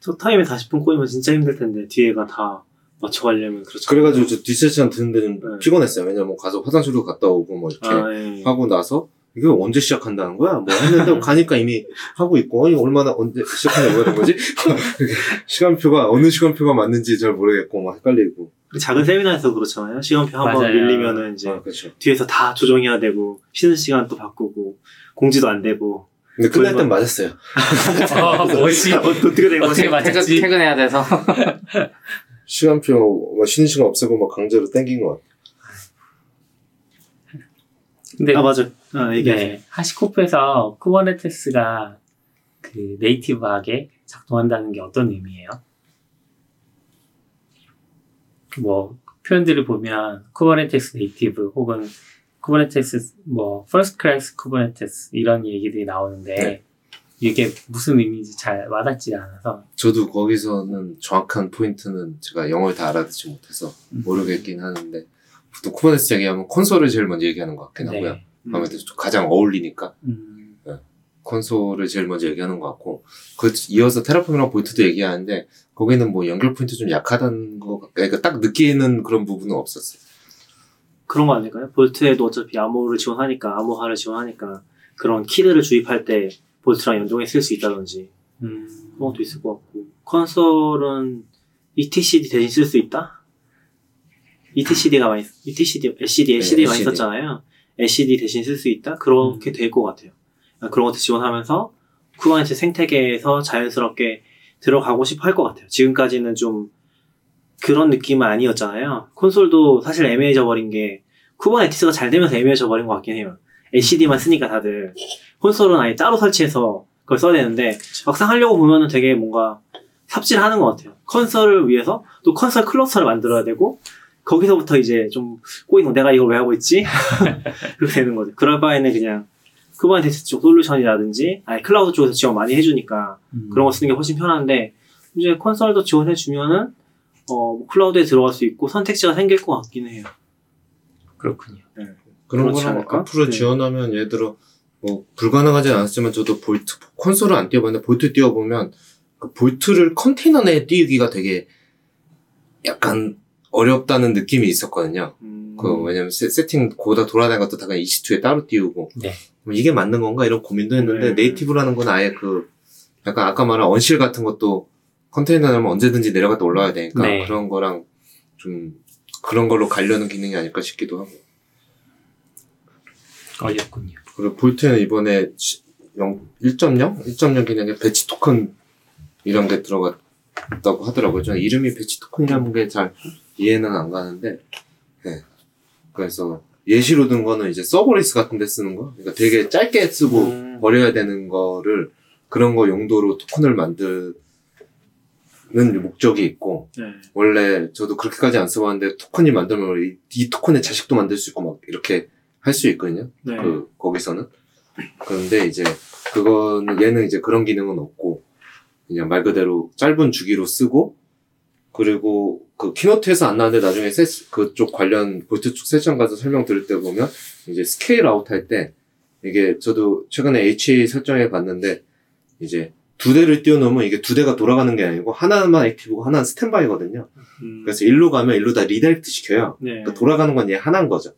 첫 타임에 40분 꼬이면 진짜 힘들 텐데 뒤에가 다 맞춰가려면 그렇죠.
그래가지고 저 뒷세션 듣는데 좀
네.
피곤했어요. 왜냐면 가서 화장실도 갔다 오고 뭐 이렇게
아, 예.
하고 나서 이게 언제 시작한다는 거야? 뭐 했는데 가니까 이미 하고 있고 아니 얼마나 언제 시작하냐고 하는 거지? 시간표가 어느 시간표가 맞는지 잘 모르겠고 막 헷갈리고
작은 세미나에서 그렇잖아요. 시간표 한 번. 밀리면은 이제
아 그렇죠.
뒤에서 다 조정해야 되고 쉬는 시간 또 바꾸고 공지도 안 되고
근데 끝날 땐
얼마-
맞았어요.
어, 뭐지?
어떻게 된 거지?
어떻게 맞았지?
퇴근, 퇴근해야 돼서.
시간표 뭐 쉬는 시간 없애고 막 강제로 땡긴 것 같아.
근데
아 맞아. 아 얘기해.
네, HashiCorp에서 Kubernetes가 그 native하게 작동한다는 게 어떤 의미예요? 뭐 표현들을 보면 Kubernetes native 혹은 Kubernetes 뭐 first class Kubernetes 이런 얘기들이 나오는데
네.
이게 무슨 의미인지 잘 와닿지 않아서
저도 거기서는 정확한 포인트는 제가 영어를 다 알아듣지 못해서
음.
모르겠긴 하는데 보통 Kubernetes 얘기하면 Consul을 제일 먼저 얘기하는 것 같긴 하고요.
네.
음.
아무래도 좀 가장 어울리니까
음,
Consul을 제일 먼저 얘기하는 것 같고 그 이어서 Terraform이랑 Vault도 얘기하는데 거기는 뭐 연결 포인트 좀 약하다는 거 같- 그러니까 딱 느끼는 그런 부분은 없었어요.
그런 거 아닐까요? Vault에도 어차피 암호를 지원하니까 암호화를 지원하니까 그런 키들을 주입할 때 Vault랑 연동해 쓸 수 있다든지
음,
그런 것도 있을 것 같고 Consul은 etcd 대신 쓸 수 있다? etcd가 많이 etcd, etcd, etcd
네,
많이
etcd.
썼잖아요. etcd 대신 쓸 수 있다? 그렇게 될것 같아요. 그런 것도 지원하면서 Kubernetes 생태계에서 자연스럽게 들어가고 싶어 할 것 같아요. 지금까지는 좀 그런 느낌은 아니었잖아요. Consul도 사실 애매해져 버린 게 Kubernetes가 잘 되면서 애매해져 버린 것 같긴 해요. etcd만 쓰니까 다들 Consul은 아예 따로 설치해서 그걸 써야 되는데 막상 하려고 보면은 되게 뭔가 삽질하는 것 같아요. Consul을 위해서 또 Consul cluster를 만들어야 되고 거기서부터 이제 좀 꼬이는 거 내가 이걸 왜 하고 있지? 그렇게 되는 거죠. 그럴 바에는 그냥 Kubernetes 쪽 솔루션이라든지 아니 클라우드 쪽에서 지원 많이 해주니까
음.
그런 거 쓰는 게 훨씬 편한데 이제 Consul도 지원해 주면은 어, 뭐 클라우드에 들어갈 수 있고 선택지가 생길 것 같긴 해요.
그렇군요.
그런
않을까?
앞으로
네.
지원하면 예를 들어 뭐 불가능하지 않았지만 저도 Vault Consul을 안 띄워봤는데 Vault 띄워보면 그 Vault를 컨테이너 내에 띄우기가 되게 약간 어렵다는 느낌이 있었거든요.
음,
그 왜냐면 세, 세팅 고다 돌아다니는 것도 다 그냥 EC2에 따로 띄우고
네.
그럼 이게 맞는 건가 이런 고민도 했는데
네.
네이티브라는 건 아예 그 약간 아까 말한 unseal 같은 것도 컨테이너 내면 언제든지 내려갔다 올라와야 되니까
네.
그런 거랑 좀 그런 걸로 가려는 기능이 아닐까 싶기도 하고
어렵군요.
그리고 Vault는 이번에 0, 1.0? 1.0 기능에 batch 토큰 이런 게 들어갔다고 하더라고요. 저는 이름이 batch 토큰이라는 게 잘 이해는 안 가는데, 네. 그래서 예시로 든 거는 이제 서버리스 같은 데 쓰는 거? 그러니까 되게 짧게 쓰고
음.
버려야 되는 거를 그런 거 용도로 토큰을 만드는 목적이 있고,
네.
원래 저도 그렇게까지 안 써봤는데 토큰이 만들면 이, 이 토큰의 자식도 만들 수 있고 막 이렇게 할 수 있거든요.
네.
그 거기서는 그런데 이제 그거는 얘는 이제 그런 기능은 없고 그냥 말 그대로 짧은 주기로 쓰고 그리고 그 keynote에서 안 나왔는데 나중에 세, 그쪽 관련 Vault 쪽 세션 가서 설명 들을 때 보면 이제 scale out 할 때 이게 저도 최근에 HA 설정해 봤는데 이제 두 대를 띄워놓으면 이게 두 대가 돌아가는 게 아니고 하나만 active고 하나는 스탠바이거든요.
음,
그래서 일로 가면 일로 다 redirect 시켜요.
네.
그러니까 돌아가는 건 얘 하나인 거죠.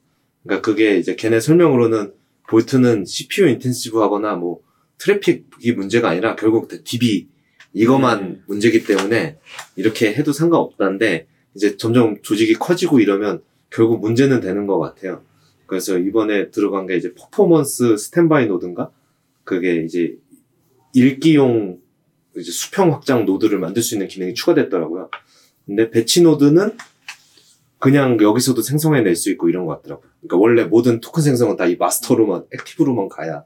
그러니까 그게 이제 걔네 설명으로는 볼트는 CPU 인텐시브 하거나 뭐 트래픽이 문제가 아니라 결국 DB 이거만
네.
문제기 때문에 이렇게 해도 상관없다는데 이제 점점 조직이 커지고 이러면 결국 문제는 되는 것 같아요. 그래서 이번에 들어간 게 이제 performance standby node인가? 그게 이제 읽기용 이제 수평 확장 노드를 만들 수 있는 기능이 추가됐더라고요. 근데 batch 노드는 그냥 여기서도 생성해낼 수 있고 이런 것 같더라고요. 그러니까 원래 모든 토큰 생성은 다 이 마스터로만, active로만 가야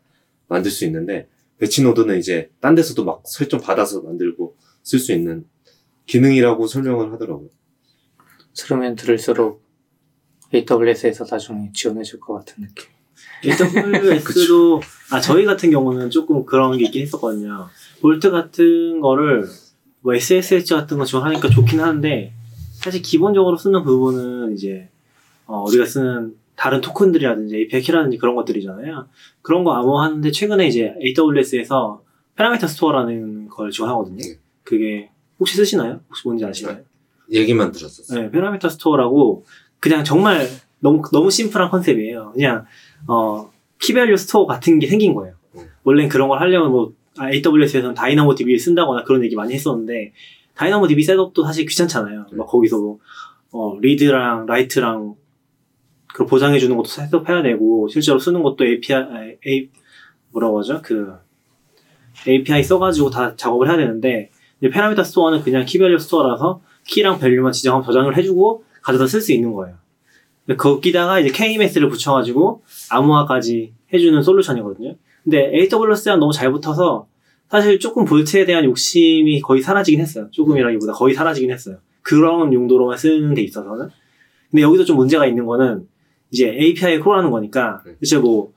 만들 수 있는데, batch 노드는 이제 딴 데서도 막 설정 받아서 만들고 쓸 수 있는 기능이라고 설명을 하더라고요.
들으면 들을수록 AWS에서 나중에 지원해 줄 것 같은 느낌.
AWS도 아 저희 같은 경우는 조금 그런 게 있긴 했었거든요. Vault 같은 거를 뭐 SSH 같은 거 지원하니까 좋긴 한데 사실 기본적으로 쓰는 부분은 이제 어, 우리가 쓰는 다른 토큰들이라든지 API라든지 그런 것들이잖아요. 그런 거 암호화하는데 최근에 이제 AWS에서 Parameter Store라는 걸 지원하거든요.
네.
그게 혹시 쓰시나요? 혹시 뭔지 아시나요?
얘기만 들었었어요.
네, Parameter Store라고 그냥 정말 너무 너무 simple한 concept이에요. 그냥 어 key value store 같은 게 생긴 거예요.
음.
원래는 그런 걸 하려면 뭐 AWS에서는 DynamoDB를 쓴다거나 그런 얘기 많이 했었는데 DynamoDB setup도 사실 귀찮잖아요.
음.
막 거기서 뭐 어, read랑 write랑 그 보장해 주는 것도 setup해야 되고 실제로 쓰는 것도 API 아, A 뭐라고 하죠? 그 API 써가지고 다 작업을 해야 되는데 이제 Parameter Store는 그냥 키밸류 스토어라서 키랑 밸류만 지정하면 저장을 해주고 가져다 쓸 수 있는 거예요. 거기다가 이제 KMS를 붙여가지고 암호화까지 해주는 솔루션이거든요. 근데 AWS랑 너무 잘 붙어서 사실 조금 Vault에 대한 욕심이 거의 사라지긴 했어요. 조금이라기보다 거의 사라지긴 했어요. 그런 용도로만 쓰는 데 있어서는. 근데 여기서 좀 문제가 있는 거는 이제 API 콜하는 거니까
네.
이제 뭐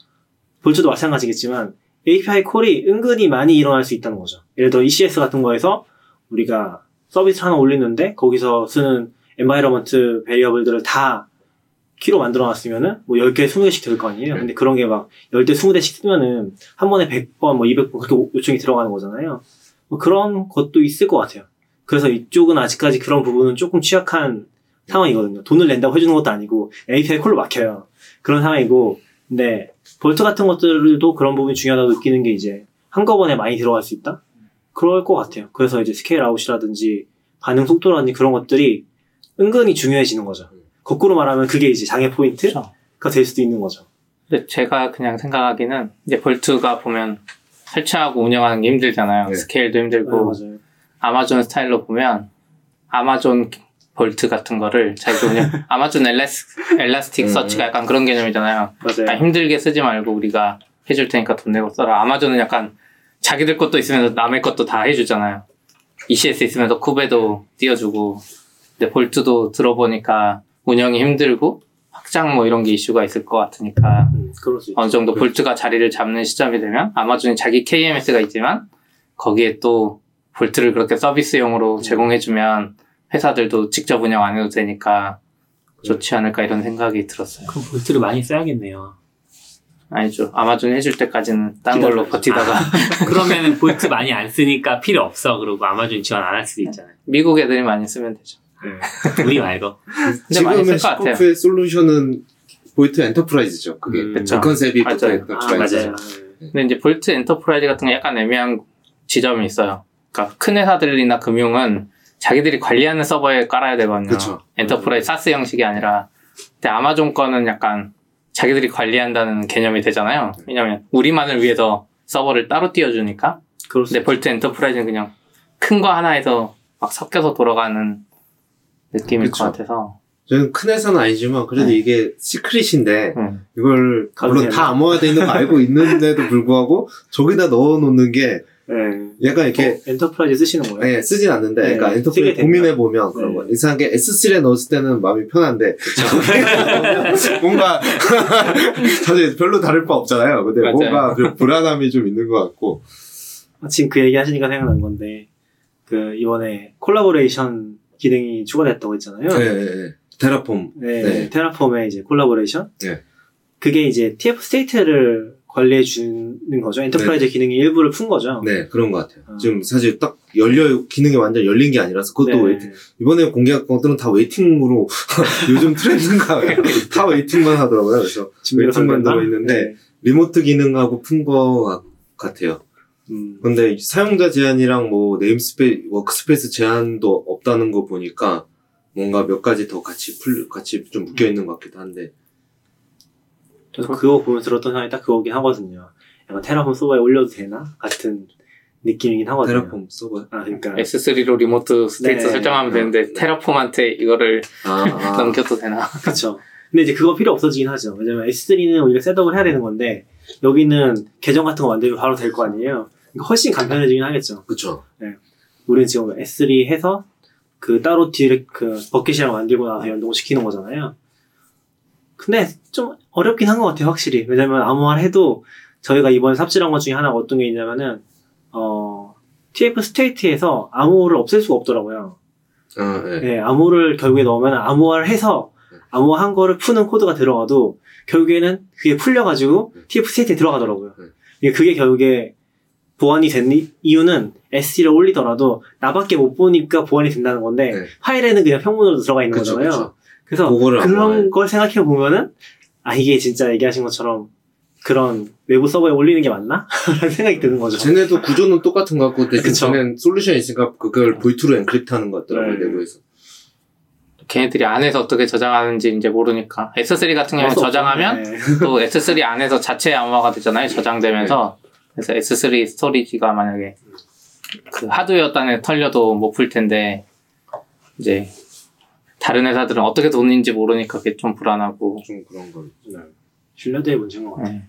Vault도 마찬가지겠지만 API 콜이 은근히 많이 일어날 수 있다는 거죠. 예를 들어 ECS 같은 거에서 우리가 서비스 하나 올리는데 거기서 쓰는 environment variable들을 다 key로 만들어 놨으면은 뭐 10개, 20개씩 될 거 아니에요. 근데 그런 게 막 10대, 20대씩 쓰면은 한 번에 100번, 뭐 200번 그렇게 요청이 들어가는 거잖아요. 뭐 그런 것도 있을 것 같아요. 그래서 이쪽은 아직까지 그런 부분은 조금 취약한 상황이거든요. 돈을 낸다고 해주는 것도 아니고 API 콜로 막혀요. 그런 상황이고 근데 Vault 같은 것들도 그런 부분이 중요하다고 느끼는 게 이제 한꺼번에 많이 들어갈 수 있다? 그럴 것 같아요. 그래서 이제 scale out이라든지 반응 속도라든지 그런 것들이 은근히 중요해지는 거죠. 거꾸로 말하면 그게 이제 장애 포인트가
그렇죠.
될 수도 있는 거죠.
근데 제가 그냥 생각하기는 이제 Vault가 보면 설치하고 운영하는 게 힘들잖아요.
네.
스케일도
네,
힘들고
맞아요.
아마존 스타일로 보면 아마존 Vault 같은 거를 자기도 그냥 아마존 Elas, Elastic
음.
Search가 약간 그런 개념이잖아요.
맞아요.
아, 힘들게 쓰지 말고 우리가 해줄 테니까 돈 내고 써라. 아마존은 약간 자기들 것도 있으면서 남의 것도 다 해주잖아요. ECS 있으면서 쿠베도 띄워주고 근데 Vault도 들어보니까 운영이 힘들고 확장 뭐 이런 게 이슈가 있을 것 같으니까
음.
어느 정도 볼트가 자리를 잡는 시점이 되면 아마존이 자기 KMS가 있지만 거기에 또 볼트를 그렇게 서비스용으로 제공해주면 회사들도 직접 운영 안 해도 되니까 좋지 않을까 이런 생각이 들었어요.
그럼 볼트를 많이 써야겠네요.
아니죠. 아마존이 해줄 때까지는 딴 걸로 버티다가
그러면은 볼트 많이 안 쓰니까 필요 없어. 그러고 아마존 지원 안 할 수도 있잖아요.
미국 애들이 많이 쓰면 되죠.
네.
우리 말고.
지금의
쓸것 같아요.
시코프의 솔루션은 Vault Enterprise죠. 그게
음.
그
concept이
맞아요.
Enterprise.
아, 맞아요.
근데 이제 Vault Enterprise 같은 게 약간 애매한 지점이 있어요. 그러니까 큰 회사들이나 금융은 자기들이 관리하는 서버에 깔아야 되거든요.
그쵸.
Enterprise SaaS 형식이 아니라. 근데 아마존 거는 약간 자기들이 관리한다는 개념이 되잖아요. 왜냐면 우리만을 위해서 서버를 따로 띄워주니까.
수
근데 Vault Enterprise는 그냥 큰 거 하나에서 막 섞여서 돌아가는 느낌일
그쵸.
것 같아서.
저는 큰 회사는 아니지만 그래도
네.
이게 secret인데
음.
이걸 물론. 다 암호화돼 있는 거 알고 있는데도 불구하고 저기다 넣어놓는 게
네.
약간 이렇게
어, Enterprise 쓰시는 거예요?
네, 쓰진 않는데,
네,
그러니까
Enterprise.
고민해 보면 그런
네.
거. 이상하게 S3에 넣었을 때는 마음이 편한데 뭔가 사실 별로 다를 바 없잖아요. 근데
맞아요.
뭔가 그 불안함이 좀 있는 것 같고.
지금 그 얘기 하시니까 생각난 건데 그 이번에 콜라보레이션 기능이 추가됐다고 했잖아요.
네, 네, 네. Terraform.
네,
네.
Terraform의 이제 콜라보레이션.
네.
그게 이제 TF state를 관리해 주는 거죠. Enterprise 기능이 일부를 푼 거죠.
네, 그런 것 같아요.
어.
지금 사실 딱 열려, 기능이 완전 열린 게 아니라서 그것도
네.
waiting. 이번에 공개한 것들은 다 waiting으로 요즘 트렌드인가 다 waiting만 하더라고요. 그래서 waiting만
잘 됐나?
들어 있는데
네.
remote 기능하고 푼 거 같아요.
음,
근데 사용자 제한이랑 뭐 namespace, workspace 제한도 없다는 거 보니까 뭔가 몇 가지 더 같이 풀, 같이 좀 묶여 있는 것 같기도 한데.
저도 그거 보면서 들었던 생각이 딱 그거긴 하거든요. 약간 Terraform 서버에 올려도 되나? 같은 느낌이긴 하거든요.
Terraform 서버.
아, 그러니까.
S3로 remote state
네.
설정하면 되는데 Terraform한테 이거를
아, 아.
넘겨도 되나?
그쵸. 근데 이제 그거 필요 없어지긴 하죠. 왜냐면 S3는 우리가 setup을 해야 되는 건데, 여기는 계정 같은 거 만들면 바로 될 거 아니에요. 그러니까 훨씬 간편해지긴 하겠죠.
그쵸.
우리는 지금 S3 해서 그 따로 디렉 그 bucket이랑 만들고 나서 연동시키는 거잖아요. 근데 좀 어렵긴 한 것 같아요, 확실히. 왜냐면 암호화를 해도 저희가 이번에 삽질한 것 중에 하나가 어떤 게 있냐면은 어 TF state에서 암호를 없앨 수가 없더라고요.
아, 네.
네, 암호를 결국에 넣으면 암호화를 해서 암호화한 거를 푸는 코드가 들어가도 결국에는 그게 풀려가지고 TF state에 들어가더라고요.
네.
그게 결국에 보안이 된 이- 이유는 S3에 올리더라도 나밖에 못 보니까 보안이 된다는 건데
네.
파일에는 그냥 평문으로 들어가 있는
그쵸,
거잖아요.
그쵸.
그래서 그런. 걸 생각해 보면은 아 이게 진짜 얘기하신 것처럼 그런 외부 서버에 올리는 게 맞나? 라는 생각이 드는 거죠.
쟤네도 구조는 똑같은 것 같고 대신. 쟤는 솔루션이 있으니까 그걸 Vault로 encrypt 하는 것 같더라고요
네.
내부에서.
걔네들이 안에서 어떻게 저장하는지 이제 모르니까 S3 같은
없죠.
저장하면
네.
또 S3 안에서 자체 암호화가 되잖아요. 저장되면서. 그래서 S3 storage가 만약에 그 하드웨어 단에 털려도 못 풀 텐데 이제 다른 회사들은 어떻게 도는지 모르니까 그게 좀 불안하고
좀 그런 걸.
네. 신뢰도의 문제인 것 같아요.
네.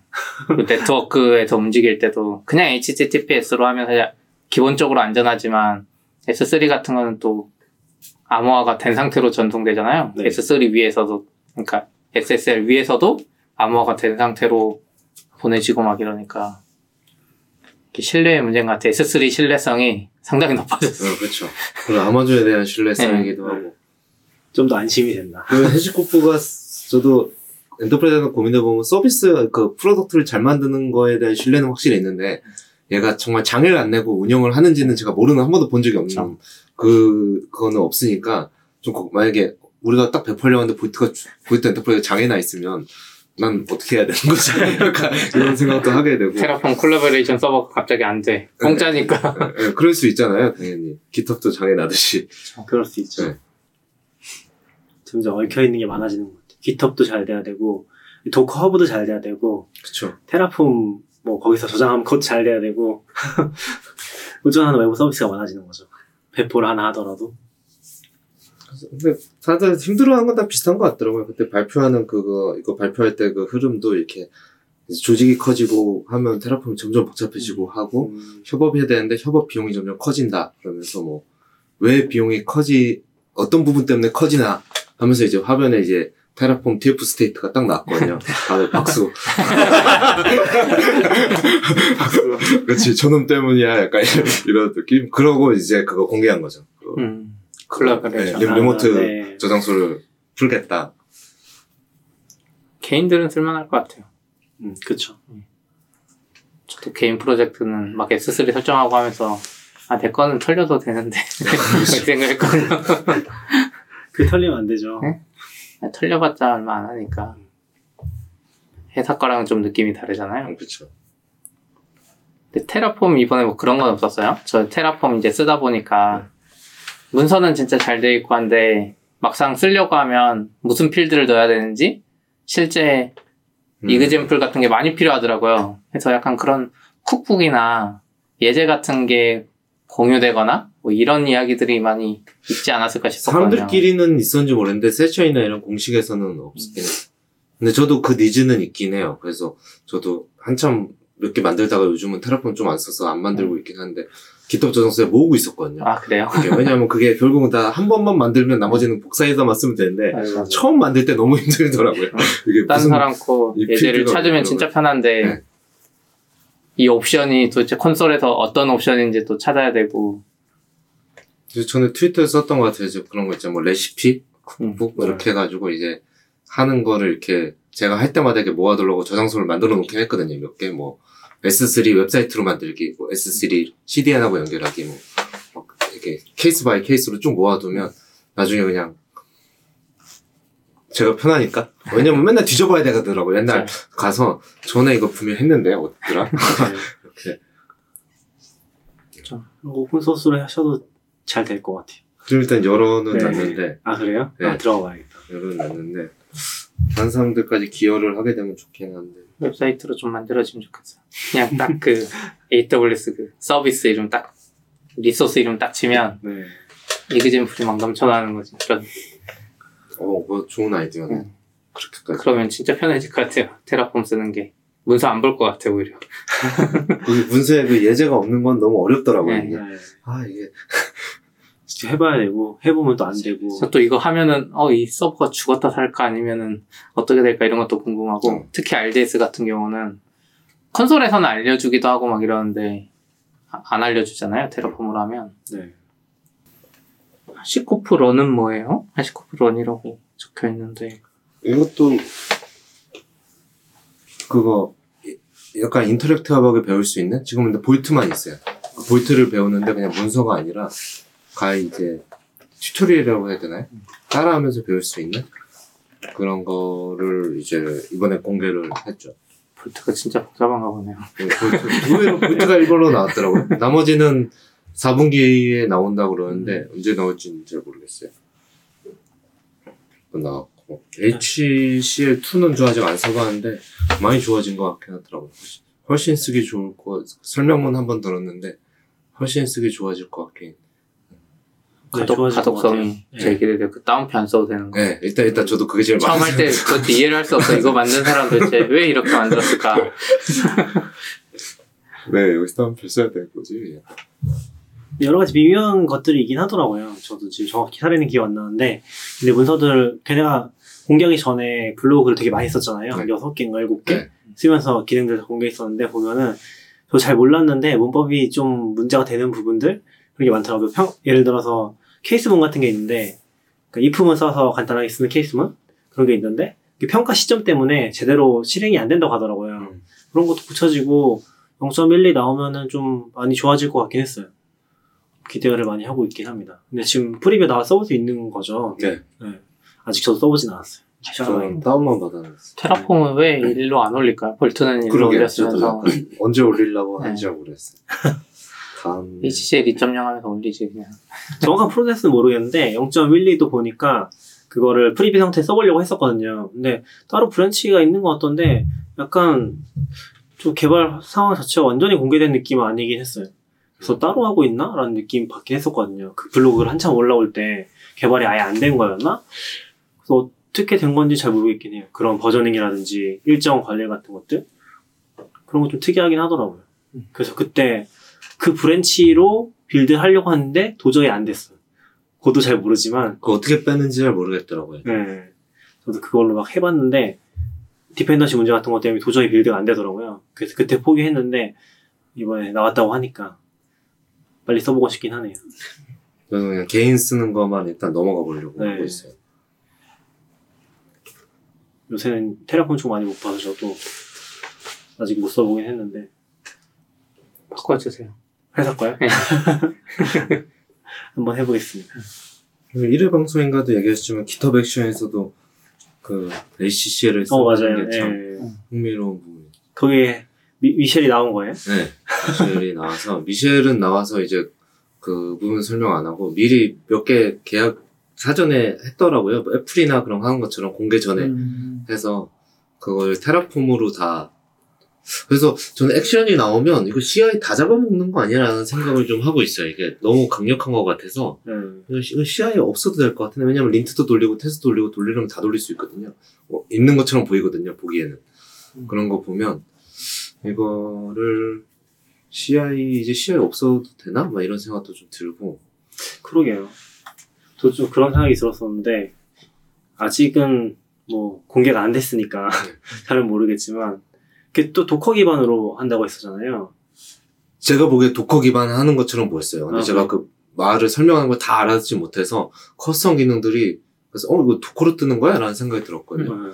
그 네트워크에서 움직일 때도 그냥 HTTPS로 하면 그냥 기본적으로 안전하지만 S3 같은 거는 또 암호화가 된 상태로 전송되잖아요.
네.
S3 위에서도 그러니까 SSL 위에서도 암호화가 된 상태로 보내지고 막 이러니까 신뢰의 문제인 것 같아. S3 신뢰성이 상당히 높아졌어.
어, 그렇죠. 그리고 아마존에 대한 신뢰성이기도
네.
하고.
좀 더 안심이 된다.
그 HashiCorp가 저도 enterprise에서 고민해 보면 서비스 그 product를 잘 만드는 거에 대한 신뢰는 확실히 있는데 얘가 정말 장애를 안 내고 운영을 하는지는 제가 모르는 한 번도 본 적이 없는 그 그거는 없으니까 좀 거- 만약에 우리가 딱 배포하려고 하는데 Vault가 주- Vault Enterprise 장애 나 있으면 난 어떻게 해야 되는 거지? 약간 이런 생각도 하게 되고
Terraform collaboration 서버가 갑자기 안 돼. 공짜니까.
예, 그럴 수 있잖아요 당연히 GitHub도 장애 나듯이
그럴 수 있죠.
네.
점점 얽혀 있는 게 많아지는 것 같아요. GitHub도 잘 돼야 되고 Docker Hub도 잘 돼야 되고
그쵸
Terraform 뭐 거기서 저장하면 그것도 잘 돼야 되고 의존하는 외부 서비스가 많아지는 거죠. 배포를 하나 하더라도
근데 다들 힘들어하는 건 다 비슷한 것 같더라고요. 그때 발표하는 그거 이거 발표할 때 그 흐름도 이렇게 조직이 커지고 하면 Terraform이 점점 복잡해지고 하고
음,
협업해야 되는데 협업 비용이 점점 커진다. 그러면서 뭐 왜 비용이 커지 어떤 부분 때문에 커지나 하면서 이제 화면에 이제 테라폼 TF 스테이트가 딱 나왔거든요. 다들 박수. 그렇지 저놈 때문이야. 약간 이런, 이런 느낌. 그러고 이제 그거 공개한 거죠. 그
음. 콜라보레이션.
네, remote
아, 네.
저장소를 풀겠다.
개인들은 쓸만할 것 같아요.
음, 그쵸.
저도 개인 프로젝트는 막 S3 설정하고 하면서 아, 내 거는 털려도 되는데. 그렇게 생각했거든요.
그 털리면 안 되죠.
네? 아, 털려봤자 얼마 안 하니까. 회사 거랑은 좀 느낌이 다르잖아요.
그렇죠.
근데 테라폼 이번에 뭐 그런 건 없었어요? 저 테라폼 이제 쓰다 보니까 문서는 진짜 잘 돼 있고 한데 막상 쓰려고 하면 무슨 필드를 넣어야 되는지 실제
음.
이그젠플 같은 게 많이 필요하더라고요. 그래서 약간 그런 쿡북이나 예제 같은 게 공유되거나 뭐 이런 이야기들이 많이 있지 않았을까 싶었거든요.
사람들끼리는 있었는지 모르겠는데 세처이나 이런 공식에서는 없긴 해요. 근데 저도 그 니즈는 있긴 해요. 그래서 저도 한참 몇 개 만들다가 요즘은 테라폼 좀 안 써서 안 만들고 있긴 한데 기톱 저장소에 모으고 있었거든요.
아 그래요?
왜냐면 그게 결국은 다 한 번만 만들면 나머지는 복사해서만 쓰면 되는데 처음 만들 때 너무 힘들더라고요. 이게
딴 사람
거이
예제를 찾으면. 진짜 편한데
네.
이 옵션이 도대체 콘솔에서 어떤 옵션인지 또 찾아야 되고
저는 트위터에 썼던 것 같아요. 그런 거 있잖아요. 뭐 레시피,
음.
cookbook 뭐 이렇게 해가지고 이제 하는 거를 이렇게 제가 할 때마다 이렇게 모아두려고 저장소를 만들어 놓긴 했거든요. 몇 개 뭐 S3 웹사이트로 만들기, 뭐 S3 CDN하고 연결하기, 뭐막 이렇게 case by case로 쭉 모아두면 나중에 그냥 제가 편하니까 왜냐면 맨날 뒤져봐야 되더라고요. 옛날 가서 전에 이거 분명 했는데 어떻더라? 이렇게
오픈 소스로 하셔도 잘 될 것 같아요.
좀 일단 열어는
네.
놨는데
아, 그래요?
네.
아, 들어가 봐야겠다.
열어는 놨는데 다른 사람들까지 기여를 하게 되면 좋긴 한데
웹사이트로 좀 만들어지면 좋겠어. 그냥 딱 그 AWS 그 서비스 이름 딱 리소스 이름 딱 치면
네.
이그젠플이 막 넘쳐나는 거지. 그런
어, 뭐 좋은 아이디어네.
음.
그렇게까지.
그러면 진짜 편해질 것 같아요. 테라폼 쓰는 게 문서 안 볼 것 같아 오히려.
그 문서에 그 예제가 없는 건 너무 어렵더라고요.
네.
이게.
네.
아 이게
해봐야 되고, 해보면 또 안 되고.
그래서 또 이거 하면은 어 이 서버가 죽었다 살까 아니면은 어떻게 될까 이런 것도 궁금하고
음.
특히 RDS 같은 경우는 콘솔에서는 알려주기도 하고 막 이러는데 아- 안 알려주잖아요 Terraform으로 하면
네.
HashiCorp Learn은 뭐예요? HashiCorp Learn이라고 적혀 있는데
이것도 그거 이- 약간 interactive하게 배울 수 있는 지금 근데 Vault만 있어요. 그 Vault를 배우는데 그냥 문서가 아니라 가이드 이제 tutorial이라고 해야 되나요? 따라하면서 배울 수 있는 그런 거를 이제 이번에 공개를 했죠.
볼트가 진짜 복잡한가 보네요.
네, 볼트, 의외로 볼트가 1번으로 나왔더라고요. 나머지는 4분기에 나온다고 그러는데 언제 나올지는 잘 모르겠어요. 또 나왔고 HCL2는 저 아직 안 써봤는데 많이 좋아진 것 같긴 하더라고요. 훨씬, 훨씬 쓰기 좋을 거 설명문 한 번 들었는데 훨씬 쓰기 좋아질 것 같긴.
가독성이
같아요.
제일 기대돼요. 그 다운표 안 써도 되는 거.
네, 일단 일단 저도 그게 제일
처음
많아요.
할때 그것도 이해를 할 수 없어. 이거 만든 사람 도대체 왜 이렇게 만들었을까?
네, 여기서 한번 써야 될 거지.
여러 가지 미묘한 것들이 있긴 하더라고요. 저도 지금 정확히 사례는 기억 안 나는데, 근데 문서들, 걔네가 공개하기 전에 블로그를 되게 많이 썼잖아요.
네.
여섯 개인가 일곱 개
네.
쓰면서 기능들 다 공개했었는데, 보면은, 저 잘 몰랐는데, 문법이 좀 문제가 되는 부분들, 그런 게 많더라고요. 평, 예를 들어서, case문 같은 게 있는데, 그 if문 써서 간단하게 쓰는 case문? 그런 게 있는데, 평가 시점 때문에 제대로 실행이 안 된다고 하더라고요.
음.
그런 것도 붙여지고, 0.12 나오면은 좀 많이 좋아질 것 같긴 했어요. 기대를 많이 하고 있긴 합니다. 근데 지금 preview 나와 써볼 수 있는 거죠.
네,
아직 저도 써보진 않았어요.
저는 다운만 받아놨어요.
Terraform은 왜 일로 안 올릴까요? Vault는 일로
그러게 저도
올렸으면서
약간 언제 올리려고
네.
하는지 잘 모르겠어요. 다음
HCL 2.0 하면서 올리지 그냥.
정확한 프로세스는 모르겠는데 0.12도 보니까 그거를 preview 상태에 써보려고 했었거든요. 근데 따로 branch가 있는 것 같던데 약간 좀 개발 상황 자체가 완전히 공개된 느낌은 아니긴 했어요. 그래서 따로 하고 있나? 라는 느낌 받긴 했었거든요. 그 블로그를 한참 올라올 때 개발이 아예 안 된 거였나? 그래서 어떻게 된 건지 잘 모르겠긴 해요. 그런 versioning이라든지 일정 관리 같은 것들. 그런 거 좀 특이하긴 하더라고요. 그래서 그때 그 branch로 build 하려고 하는데 도저히 안 됐어요. 그것도 잘 모르지만,
그 어떻게 빼는지 잘 모르겠더라고요.
네. 저도 그걸로 막 해봤는데, dependency 문제 같은 것 때문에 도저히 build가 안 되더라고요. 그래서 그때 포기했는데, 이번에 나왔다고 하니까, 빨리 써보고 싶긴 하네요.
저는 그냥 개인 쓰는 것만 일단 넘어가 보려고
네.
하고 있어요.
요새는 테라폼 좀 많이 못 봐서 저도 아직 못 써보긴 했는데,
바꿔주세요.
회사 거요?
네.
한번 해보겠습니다.
1회 방송인가도 얘기했지만 기톱 액션에서도 그 ACCL을
어,
써보는
맞아요.
게참
예.
흥미로운 부분.
거기에 미, 미셸이 나온 거예요?
네. 미셸이 나와서 미셸은 나와서 이제 그 부분 설명 안 하고 미리 몇 개 계약 사전에 했더라고요. 뭐 애플이나 그런 거 하는 것처럼 공개 전에
음.
해서 그걸 테라폼으로 다 그래서 저는 액션이 나오면 이거 CI 다 잡아먹는 거 아니라는 생각을 좀 하고 있어요. 이게 너무 강력한 것 같아서
네.
이거 CI 없어도 될 것 같은데 왜냐면 린트도 돌리고 테스트 돌리고 돌리려면 다 돌릴 수 있거든요. 어, 있는 것처럼 보이거든요. 보기에는
음.
그런 거 보면 이거를 CI 이제 CI 없어도 되나? 막 이런 생각도 좀 들고
그러게요. 저도 좀 그런 생각이 들었었는데, 아직은 뭐 공개가 안 됐으니까 잘은 모르겠지만, 그게 또 Docker 기반으로 한다고 했었잖아요.
제가 보기에 Docker 기반 하는 것처럼 보였어요. 근데
아,
제가 그 말을 설명하는 걸 다 알아듣지 못해서 custom 기능들이 그래서 어 이거 Docker로 뜨는 거야? 라는 생각이 들었거든요.
음.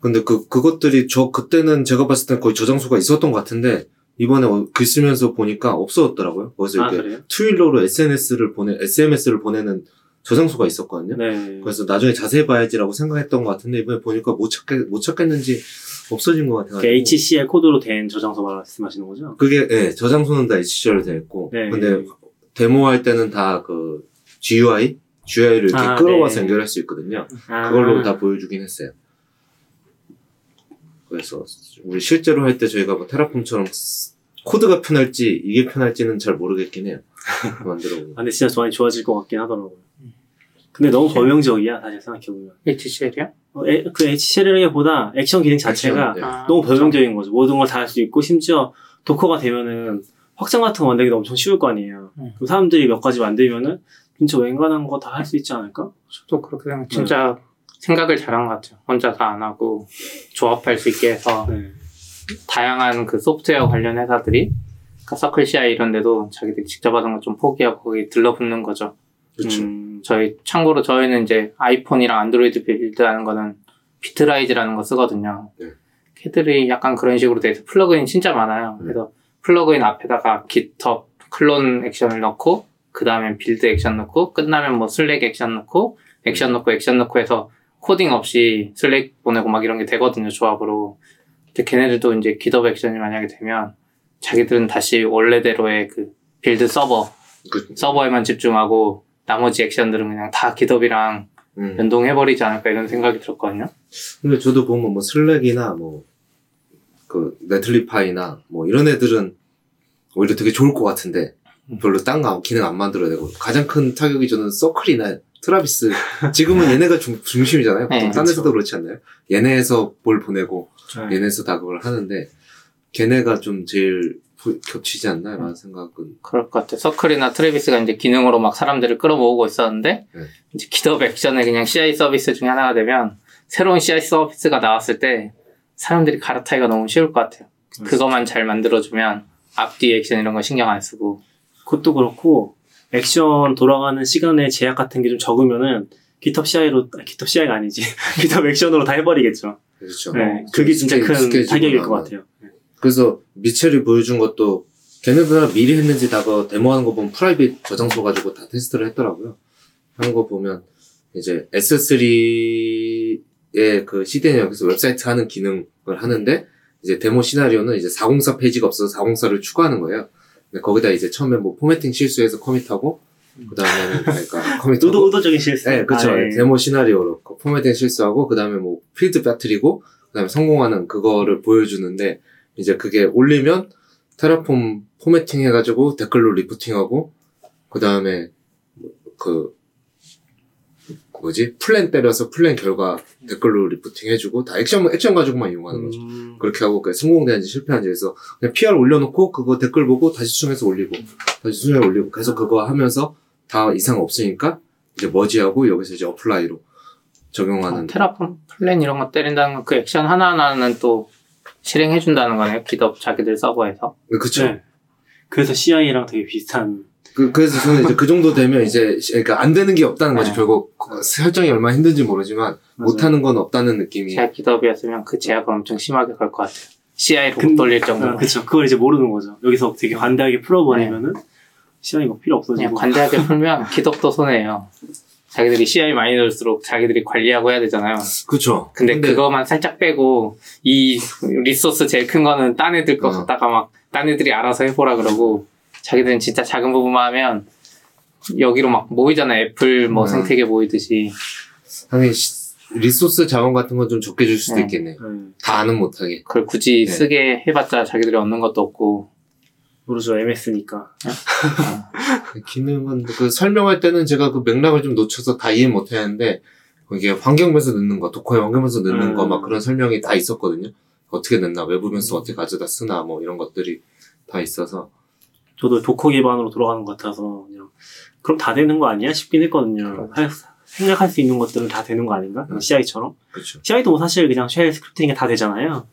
근데 그 그것들이 저 그때는 제가 봤을 때 거의 저장소가 있었던 것 같은데 이번에 어, 글 쓰면서 보니까 없어졌더라고요. 거기서
아,
이렇게? 트윌러로 SNS를 보내 SMS를 보내는 저장소가 있었거든요.
네.
그래서 나중에 자세히 봐야지라고 생각했던 것 같은데 이번에 보니까 못 찾겠 못 찾겠는지 없어진 것 같아요.
그 HCL 코드로 된 저장소 말씀하시는 거죠?
그게 예 저장소는 다 HCR로 되어 있고
네.
근데 데모 할 때는 다 그 GUI GUI를 이렇게
아,
끌어와서
네.
연결할 수 있거든요.
아.
그걸로 다 보여주긴 했어요. 그래서 우리 실제로 할 때 저희가 뭐 Terraform처럼 스- 코드가 편할지 이게 편할지는 잘 모르겠긴 해요. 만들어 보면.
아, 근데 진짜 많이 좋아질 것 같긴 하더라고요. 근데 너무 범용적이야, 사실 생각해보면.
HCL이요?
어, 에- 그 HCL보다 액션 기능 자체가
액션, 네.
아,
너무 범용적인 거죠. 모든 걸 다 할 수 있고, 심지어 Docker가 되면은 확장 같은 거 만들기도 엄청 쉬울 거 아니에요.
음.
그럼 사람들이 몇 가지 만들면은 진짜 웬간한 거 다 할 수 있지 않을까?
저도 그렇게 생각. 진짜 생각을 잘한 것 같아요. 혼자 다 안 하고 조합할 수 있게 해서
네.
다양한 그 소프트웨어 관련 회사들이 그러니까 Circle CI 이런 데도 자기들이 직접 하던 거 좀 포기하고 거기 들러붙는 거죠.
그렇죠.
음,
저희 참고로 저희는 이제 아이폰이랑 안드로이드 build하는 거는 Bitrise라는 거 쓰거든요.
네.
걔들이 약간 그런 식으로 돼 있어 plugin 진짜 많아요.
네.
그래서 plugin 앞에다가 GitHub clone 액션을 넣고 그 다음에 build 액션 넣고 끝나면 뭐 Slack 액션 넣고 액션 넣고 액션 넣고 해서 코딩 없이 Slack 보내고 막 이런 게 되거든요 조합으로 근데 걔네들도 이제 GitHub 액션이 만약에 되면 자기들은 다시 원래대로의 그 build 서버
그,
서버에만 집중하고 나머지 액션들은 그냥 다 GitHub이랑
음.
연동해버리지 않을까 이런 생각이 들었거든요
근데 저도 보면 뭐 Slack이나 뭐 그 Netlify나 뭐 이런 애들은 오히려 되게 좋을 것 같은데 별로 딴 거 기능 안 만들어야 되고 가장 큰 타격이 저는 Circle이나 Travis 지금은 얘네가 중, 중심이잖아요.
네,
보통 딴
그쵸.
데서도 그렇지 않나요? 얘네에서 뭘 보내고
네.
얘네에서 다 그걸 하는데 걔네가 좀 제일 부- 겹치지 않나 라는 생각은
그럴 것 같아요. Circle이나 Travis가 이제 기능으로 막 사람들을 끌어모으고 있었는데,
네.
이제 GitHub 액션의 그냥 CI 서비스 중에 하나가 되면, 새로운 CI 서비스가 나왔을 때, 사람들이 갈아타기가 너무 쉬울 것 같아요. 그것만 잘 만들어주면, 앞뒤 액션 이런 거 신경 안 쓰고.
그것도 그렇고 액션 돌아가는 시간의 제약 같은 게 좀 적으면은 GitHub CI로 아, GitHub CI가 아니지 GitHub 액션으로 다 해버리겠죠.
그렇죠.
네, 그게 진짜 큰 타격일 것. 같아요.
그래서 미첼이 보여준 것도 걔네들 미리 했는지 다 그 데모하는 거 보면 private 저장소 가지고 다 테스트를 했더라고요. 하는 거 보면 이제 S3의 그 CDN 엮어서 웹사이트 하는 기능을 하는데 이제 데모 시나리오는 이제 404 페이지가 없어서 404를 추가하는 거예요. 근데 거기다 이제 처음에 뭐 formatting 실수해서 commit하고 그 다음에는 그러니까 commit하고
의도 의도적인 실수.
네, 그쵸.
아, 예.
데모 시나리오로 그 formatting 실수하고, 그 다음에 뭐, 필드 빠뜨리고, 그 다음에 성공하는 그거를 보여주는데, 이제 그게 올리면, Terraform formatting 해가지고, 댓글로 reporting하고, 그 다음에, 그, 뭐지? 플랜 때려서 플랜 결과 댓글로 reporting 해주고, 다 액션, 액션 가지고만 이용하는 거죠.
음,
그렇게 하고, 그 성공되는지 실패한지 해서, 그냥 PR 올려놓고, 그거 댓글 보고, 다시 수정해서 올리고, 다시 수정해 올리고, 계속 그거 하면서, 다 이상 없으니까, 이제 merge하고, 여기서 이제 apply로 적용하는.
Terraform plan 이런 거 때린다는 건 그 액션 하나하나는 또 실행해 준다는 거네요. GitHub 자기들 서버에서.
그쵸.
네. 그래서 CI랑 되게 비슷한.
그, 그래서 저는 이제 그 정도 되면 이제, 시- 그러니까 안 되는 게 없다는 거지.
네.
결국, 그 설정이 얼마나 힘든지 모르지만, 못 하는 건 없다는 느낌이.
제가 기덥이었으면 그 제약을 엄청 심하게 걸 것 같아요. CI로 못
근-
돌릴 정도로.
아, 그쵸. 그걸 이제 모르는 거죠. 여기서 되게 관대하게 풀어버리면은 CI가 필요
그냥
없어지고.
관대하게 풀면 기덥도 손해예요. 자기들이 CI 많이 넣을수록 자기들이 관리하고 해야 되잖아요.
그쵸.
근데, 그거만 살짝 빼고 이 resource 제일 큰 거는 딴 애들 거
어.
갖다가 막 딴 애들이 알아서 해보라 그러고 자기들은 진짜 작은 부분만 하면 여기로 막 모이잖아요. 애플 뭐
음.
생태계 모이듯이.
당연히 시- resource 자원 같은 건 좀 적게 줄 수도
네.
있겠네요.
네.
다는 못하게.
그걸 굳이
네.
쓰게 해봤자 자기들이 얻는 것도 없고.
모르죠. MS니까.
기능은 그 설명할 때는 제가 그 맥락을 좀 놓쳐서 다 이해 못 했는데 이게 환경변수 넣는 거, Docker의 환경변수 넣는
음.
거 막 그런 설명이 다 있었거든요. 어떻게 넣나, 외부변수 어떻게 가져다 쓰나 뭐 이런 것들이 다 있어서
저도 Docker 기반으로 돌아가는 것 같아서 그냥 그럼 다 되는 거 아니야 싶긴 했거든요. 할- 생각할 수 있는 것들은 다 되는 거 아닌가?
음.
CI처럼.
그렇죠.
CI도 뭐 사실 그냥 shell scripting이 다 되잖아요.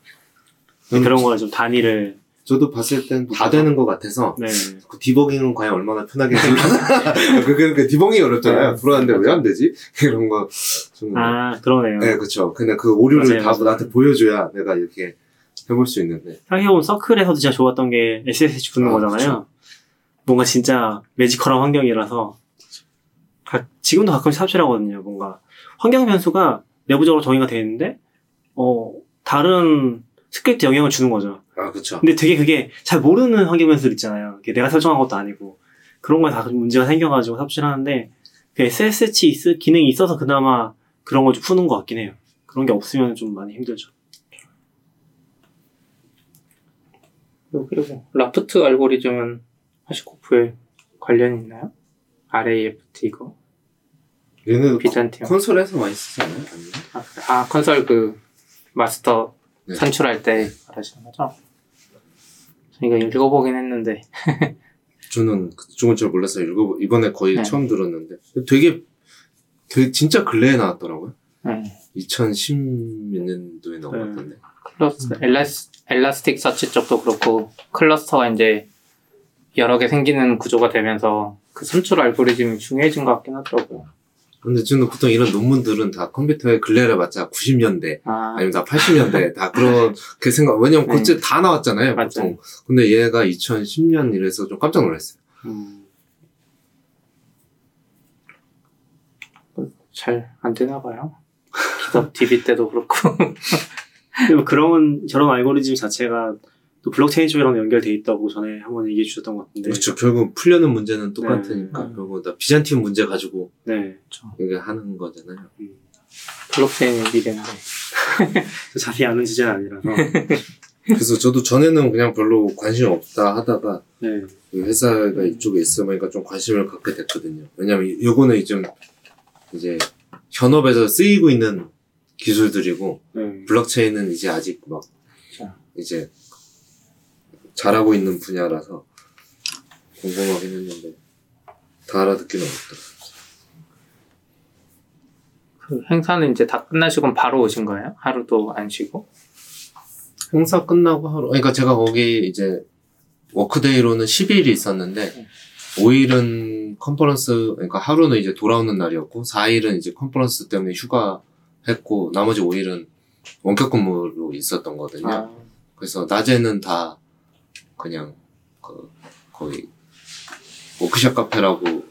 음.
그런 거를 좀 단위를
저도 봤을 땐 다 되는 것 같아서
네.
그 debugging은 과연 얼마나 편하게 해줄까? 그, 그, 그 debugging이 어렵잖아요.
네.
불안한데 왜 안 되지? 이런 거 좀.
아 그러네요.
네, 그쵸. 근데 그 오류를
맞아요,
다
맞아요.
나한테 보여줘야 내가 이렇게 해볼 수 있는데.
생각해보면 Circle에서도 진짜 좋았던 게 SSH 붙는
아,
거잖아요. 뭔가 진짜 magical한 환경이라서 가- 지금도 가끔씩 삽질하거든요. 뭔가 환경 변수가 내부적으로 정의가 되어 있는데 어 다른 스크립트 영향을 주는 거죠.
아, 그쵸.
근데 되게 그게 잘 모르는 환경 변수들 있잖아요. 내가 설정한 것도 아니고 그런 거에 다 문제가 생겨가지고 삽질하는데 그 SSH 있- 기능이 있어서 그나마 그런 걸 좀 푸는 것 같긴 해요. 그런 게 없으면 좀 많이 힘들죠.
그리고 라프트 알고리즘은 하시코프에 관련이 있나요? RAFT 이거
얘네도
비잔티움.
콘솔에서 많이 쓰지 않아요? 아.
아, 컨설 그 마스터
네.
산출할 때 말하시는 거죠? 저희가 읽어보긴 했는데
저는 그쪽은 잘 몰라서 읽어 이번에 거의
네.
처음 들었는데 되게 되게 진짜 근래에 나왔더라고요.
네.
2010몇 년도에 나온 것
네.
같은데.
cluster, Elas, Elasticsearch 쪽도 그렇고 cluster가 이제 여러 개 생기는 구조가 되면서 그 선출 알고리즘이 중요해진 것 같긴 하더라고요.
근데 저는 보통 이런 논문들은 다 컴퓨터에 근래를 맞자 90년대
아,
아니면 다 80년대 다 그런 그 생각 왜냐면
네.
그때 다 나왔잖아요
맞아요.
보통 근데 얘가 2010년 이래서 좀 깜짝 놀랐어요
음.
잘 안 되나 봐요. 기업 DB 때도 그렇고.
그리고 그런 저런 알고리즘 자체가 또 블록체인 쪽이랑 연결돼 있다고 전에 한번 얘기해 주셨던 것 같은데.
그렇죠 결국 풀려는 문제는 똑같으니까
네.
결국 다 비잔티움 문제 가지고
네.
이게 하는 거잖아요
블록체인의 미래인데.
저 자세히 아는 주제는 아니라서.
그래서 저도 전에는 그냥 별로 관심 없다 하다가
네.
이 회사가 이쪽에 있으니까 좀 관심을 갖게 됐거든요. 왜냐면 요거는 좀 이제 현업에서 쓰이고 있는 기술들이고
네.
블록체인은 이제 아직 막
자.
이제 잘하고 있는 분야라서 궁금하긴 했는데 다 알아듣기는 어렵더라고요.
그 행사는 이제 다 끝나시고 바로 오신 거예요? 하루도 안 쉬고?
행사 끝나고 하루 그러니까 제가 거기 이제 workday로는 10일이 있었는데 5일은 컨퍼런스 그러니까 하루는 이제 돌아오는 날이었고 4일은 이제 컨퍼런스 때문에 휴가 했고 나머지 5일은 원격 근무로 있었던 거거든요.
아,
그래서 낮에는 다 그냥 그 거의 워크샵 카페라고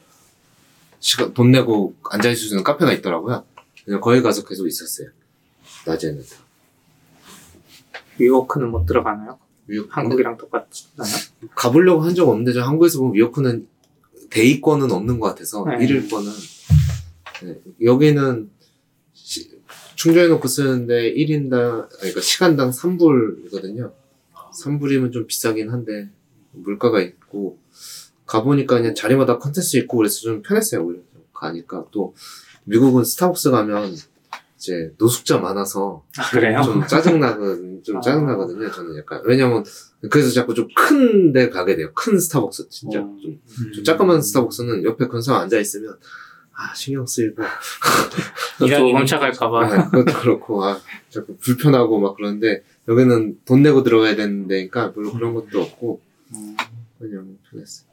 시간 돈 내고 앉아 있을 수 있는 카페가 있더라고요. 그냥 거기 가서 계속 있었어요. 낮에는
위워크는 못 들어가나요?
위협-
한국이랑 똑같나요?
가보려고 한 적 없는데 저 한국에서 보면 위어크는 데이권은 없는 것 같아서
네.
일일권은 네. 여기는 시- 충전해놓고 쓰는데 1인당 그러니까 시간당 3불이거든요 3불이면 좀 비싸긴 한데 물가가 있고 가보니까 그냥 자리마다 컨텐츠 있고 그래서 좀 편했어요 오히려 좀 가니까 또 미국은 스타벅스 가면 이제 노숙자 많아서
아, 그래요?
좀 짜증나거든, 좀
아.
짜증나거든요, 저는 약간. 왜냐면, 그래서 자꾸 좀 큰 데 가게 돼요. 큰 스타벅스, 진짜.
어.
좀, 좀 조그만 스타벅스는 옆에 그런 사람 앉아 있으면, 아, 신경 쓰이고,
또
일하기
멈춰갈까봐.
아, 그것도 그렇고, 아, 자꾸 불편하고 막 그러는데, 여기는 돈 내고 들어가야 되는 데니까 별로 그런 것도 없고,
음.
그냥 편했어요.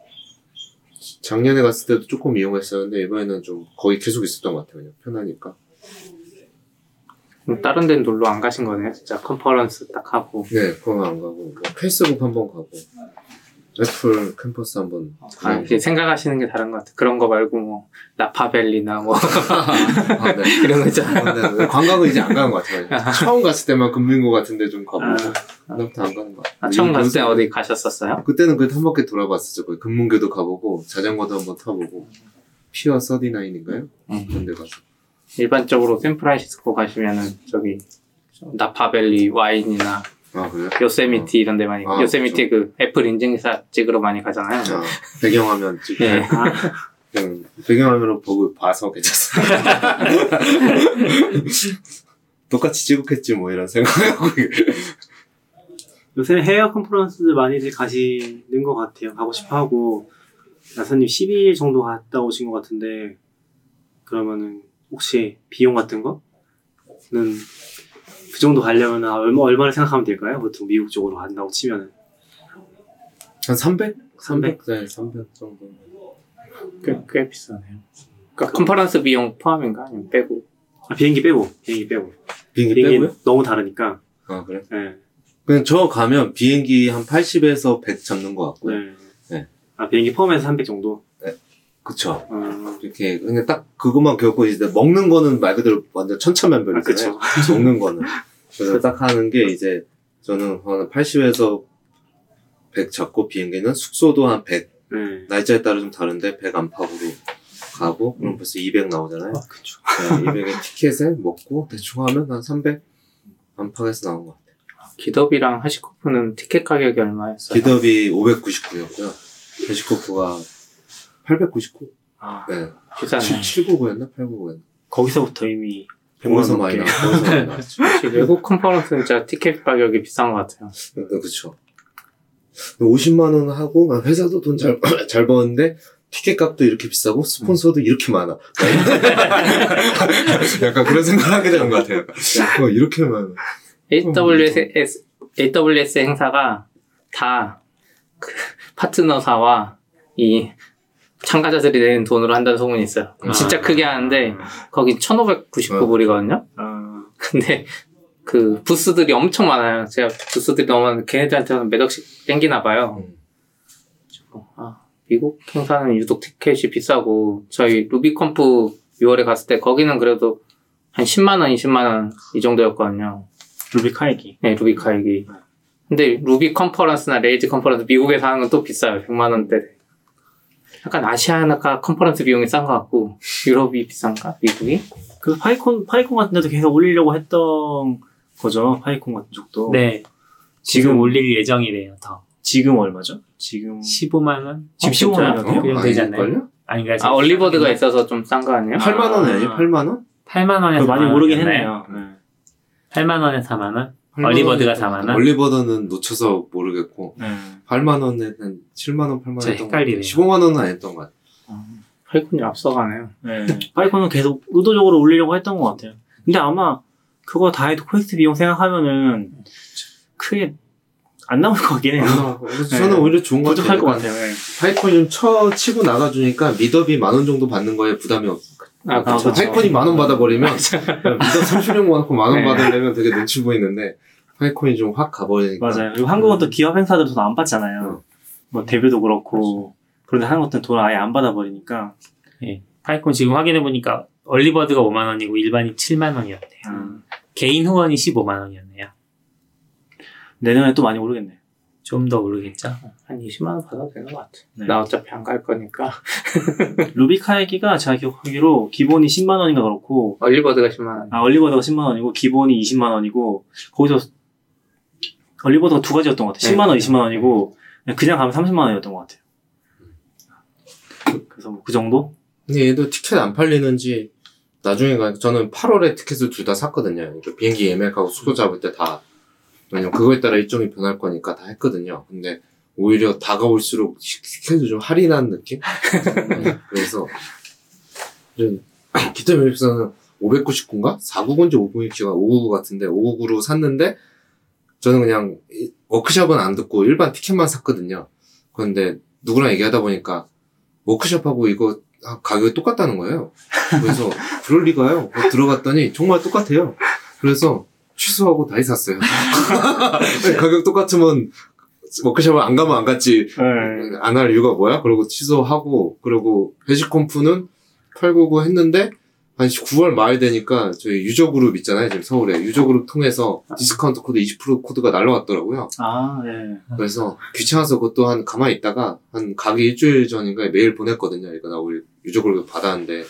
작년에 갔을 때도 조금 이용했었는데, 이번에는 좀 거의 계속 있었던 것 같아요, 그냥. 편하니까.
그럼 다른 데는 놀러 안 가신 거네요? 진짜 컨퍼런스 딱 하고.
네, 그거 안 가고, 뭐 페이스북 한 번 가고, 애플 캠퍼스 한번.
아, 이렇게 생각하시는 게 다른 것 같아요. 그런 거 말고 뭐, 나파밸리나 뭐,
아, 네.
이런 거 있잖아요.
아, 네. 관광은 이제 안 가는 것 같아요. 처음 갔을 때만 금민고 같은데 좀 가보고,
아.
그다음부터 안 가는 것 같아요.
아, 처음 갔을 때 어디 가셨었어요?
그때는 그래도 한 바퀴 돌아봤었죠. 금문교도 가보고, 자전거도 한번 타보고, 피어 서디나인인가요?
음.
그런 데 가서.
일반적으로 샌프란시스코 가시면은 저기 나파밸리 와인이나
아, 그래요?
요세미티 이런 데 많이
아,
요세미티 그 애플 인증사 찍으러 많이 가잖아요.
아, 배경화면 찍고,
예.
아,
그냥 배경화면으로 보고 봐서 괜찮습니다. 똑같이 찍었겠지, 뭐, 이런 생각하고.
요새 해외 컨퍼런스 많이들 가시는 것 같아요. 가고 싶어 하고, 나사님 12일 정도 갔다 오신 것 같은데, 그러면은, 혹시 비용 같은 거는 그 정도 가려면 얼마, 얼마를 생각하면 될까요? 보통 미국 쪽으로 간다고 치면은.
한 300?
300?
네, 300 정도.
꽤, 꽤 비싸네요. 그러니까 컨퍼런스 비용 포함인가? 아니면 빼고?
아, 비행기 빼고, 비행기 빼고.
비행기
비행기
빼고요?
너무 다르니까.
아, 그래?
네.
그냥 저 가면 비행기 한 80에서 100 잡는 것 같고요.
네.
네.
아, 비행기 포함해서 300 정도?
그쵸.
어,
이렇게, 그냥 딱 그것만 겪고 이제 먹는 거는 말 그대로 완전
아,
천차만별이잖아요.
그쵸.
먹는 거는. 그래서 딱 하는 게 이제 저는 한 80에서 100 잡고 비행기는 숙소도 한 100,
네.
날짜에 따라 좀 다른데 100 안팎으로 가고, 그럼 벌써 200 나오잖아요.
아, 그쵸.
네, 200에 티켓에 먹고 대충 하면 한 300 안팎에서 나온 것 같아요.
기덥이랑 하시코프는 티켓 가격이 얼마였어요?
기덥이 599였고요. 데시코프가 899?
아,
네.
비싸네.
799였나? 899였나?
거기서부터 이미 100만
거기서
원
많이 나,
넘게.
거기서 많이 나왔죠.
혹시 외국 컨퍼런스는 진짜 티켓 가격이 비싼 것 같아요.
네, 그쵸. 50만 원 하고, 아, 회사도 돈 잘, 잘 버는데, 티켓 값도 이렇게 비싸고, 스폰서도 이렇게 많아. 약간 그런 생각을 하게 되는 것 같아요. 어, 이렇게 많아.
AWS, AWS 행사가 다 그 파트너사와 이 참가자들이 내는 돈으로 한다는 소문이 있어요.
아.
진짜 크게 하는데 거긴 1,599불이거든요.
아,
근데 그 부스들이 엄청 많아요. 제가 부스들이 너무 많은데 걔네들한테는 몇 억씩 땡기나 봐요.
음.
아, 미국 행사는 유독 티켓이 비싸고 저희 루비컴프 6월에 갔을 때 거기는 그래도 한 10만 원, 20만 원 이 정도였거든요.
루비 카이기.
네, 루비 카이기. 근데 루비 컨퍼런스나 Rails 컨퍼런스 미국에서 하는 건 또 비싸요. 100만 원대. 약간 아시아가 컨퍼런스 비용이 싼 것 같고 유럽이 비싼가? 미국이?
그 PyCon PyCon 같은 데도 계속 올리려고 했던 거죠. PyCon 같은 쪽도.
네. 지금 올릴 예정이래요, 더.
지금 얼마죠? 지금
15만 원?
지금 15만
원그 정도 되지 않나요? 아닌가요?
아, early bird가 있어서 좀 싼 거 아니에요?
8만 원 아니에요?
아.
8만 원?
8만 원에서
그거 많이 오르긴 했네요. 네.
8만 원에 4만원? early bird가 4만 원?
early bird는 놓쳐서 모르겠고
네.
8만 원에는 7만 원, 8만 원 했던.
헷갈리네요.
15만 원은 안 했던 것 같아요.
PyCon이 앞서가네요.
네. PyCon은 계속 의도적으로 올리려고 했던 것 같아요. 근데 아마 그거 다 해도 코엑스 비용 생각하면은 크게 안 나올 것 같긴 해요.
그래서
네.
저는 오히려 좋은 것
부족할
같아요.
것 같아요. 네.
PyCon이 좀쳐 치고 나가주니까 meetup이 만 원 정도 받는 거에 부담이 없어.
아,
아,
그쵸.
그쵸.
PyCon이 만 원 받아버리면 meetup 30명 모아놓고 만원
네.
받으려면 되게 눈치 보이는데 PyCon이 좀 확 가버리니까.
맞아요. 그리고 한국은 또 기업 행사들 돈 안 받잖아요.
어.
뭐 DEVIEW도 그렇고. 그런데 한국 것들은 돈 아예 안 받아버리니까.
PyCon 지금 확인해보니까 early bird가 5만원이고 일반이 7만원이었대요.
음.
개인 후원이 15만원이었네요.
내년에 또 많이 오르겠네요.
좀 더 오르겠죠?
한 20만 원 받아도 되는 것 같아.
네.
나 어차피 안 갈 거니까.
루비카이기가 제가 기억하기로 기본이 10만 원인가 그렇고
얼리버드가 10만 원.
아 얼리버드가 10만 원이고 기본이 20만 원이고 거기서 얼리버드가 두 가지였던 것 같아요.
네.
10만 원, 20만 원이고 그냥 가면 30만 원이었던 것 같아요. 그래서 뭐 그 정도?
근데 얘도 티켓 안 팔리는지 나중에 가 저는 8월에 티켓을 둘 다 샀거든요. 그러니까 비행기 예매하고 숙소 잡을 때 다 왜냐면 그거에 따라 일정이 변할 거니까 다 했거든요. 근데 오히려 다가올수록 티- 티켓을 좀 할인한 느낌? 네, 그래서 좀 기타 맵에서는 599인가? 499인지 599인가 599 같은데 599로 샀는데 저는 그냥 이- 워크숍은 안 듣고 일반 티켓만 샀거든요. 그런데 누구랑 얘기하다 보니까 워크숍하고 이거 아, 가격이 똑같다는 거예요. 그래서 그럴 리가요. 그래서 들어갔더니 정말 똑같아요. 그래서 취소하고 다시 샀어요. 가격 똑같으면 워크숍을 안 가면 안 갔지.
네.
안할 이유가 뭐야? 그러고 취소하고 그리고 HashiConf는 899 했는데 한 9월 말 되니까 저희 user group 있잖아요. 지금 서울에 user group 통해서 discount code 20% 코드가 날라왔더라고요.
아, 네.
그래서 귀찮아서 그것도 한 가만히 있다가 한 가기 일주일 전인가에 메일 보냈거든요. 이거 나 우리 user group 받았는데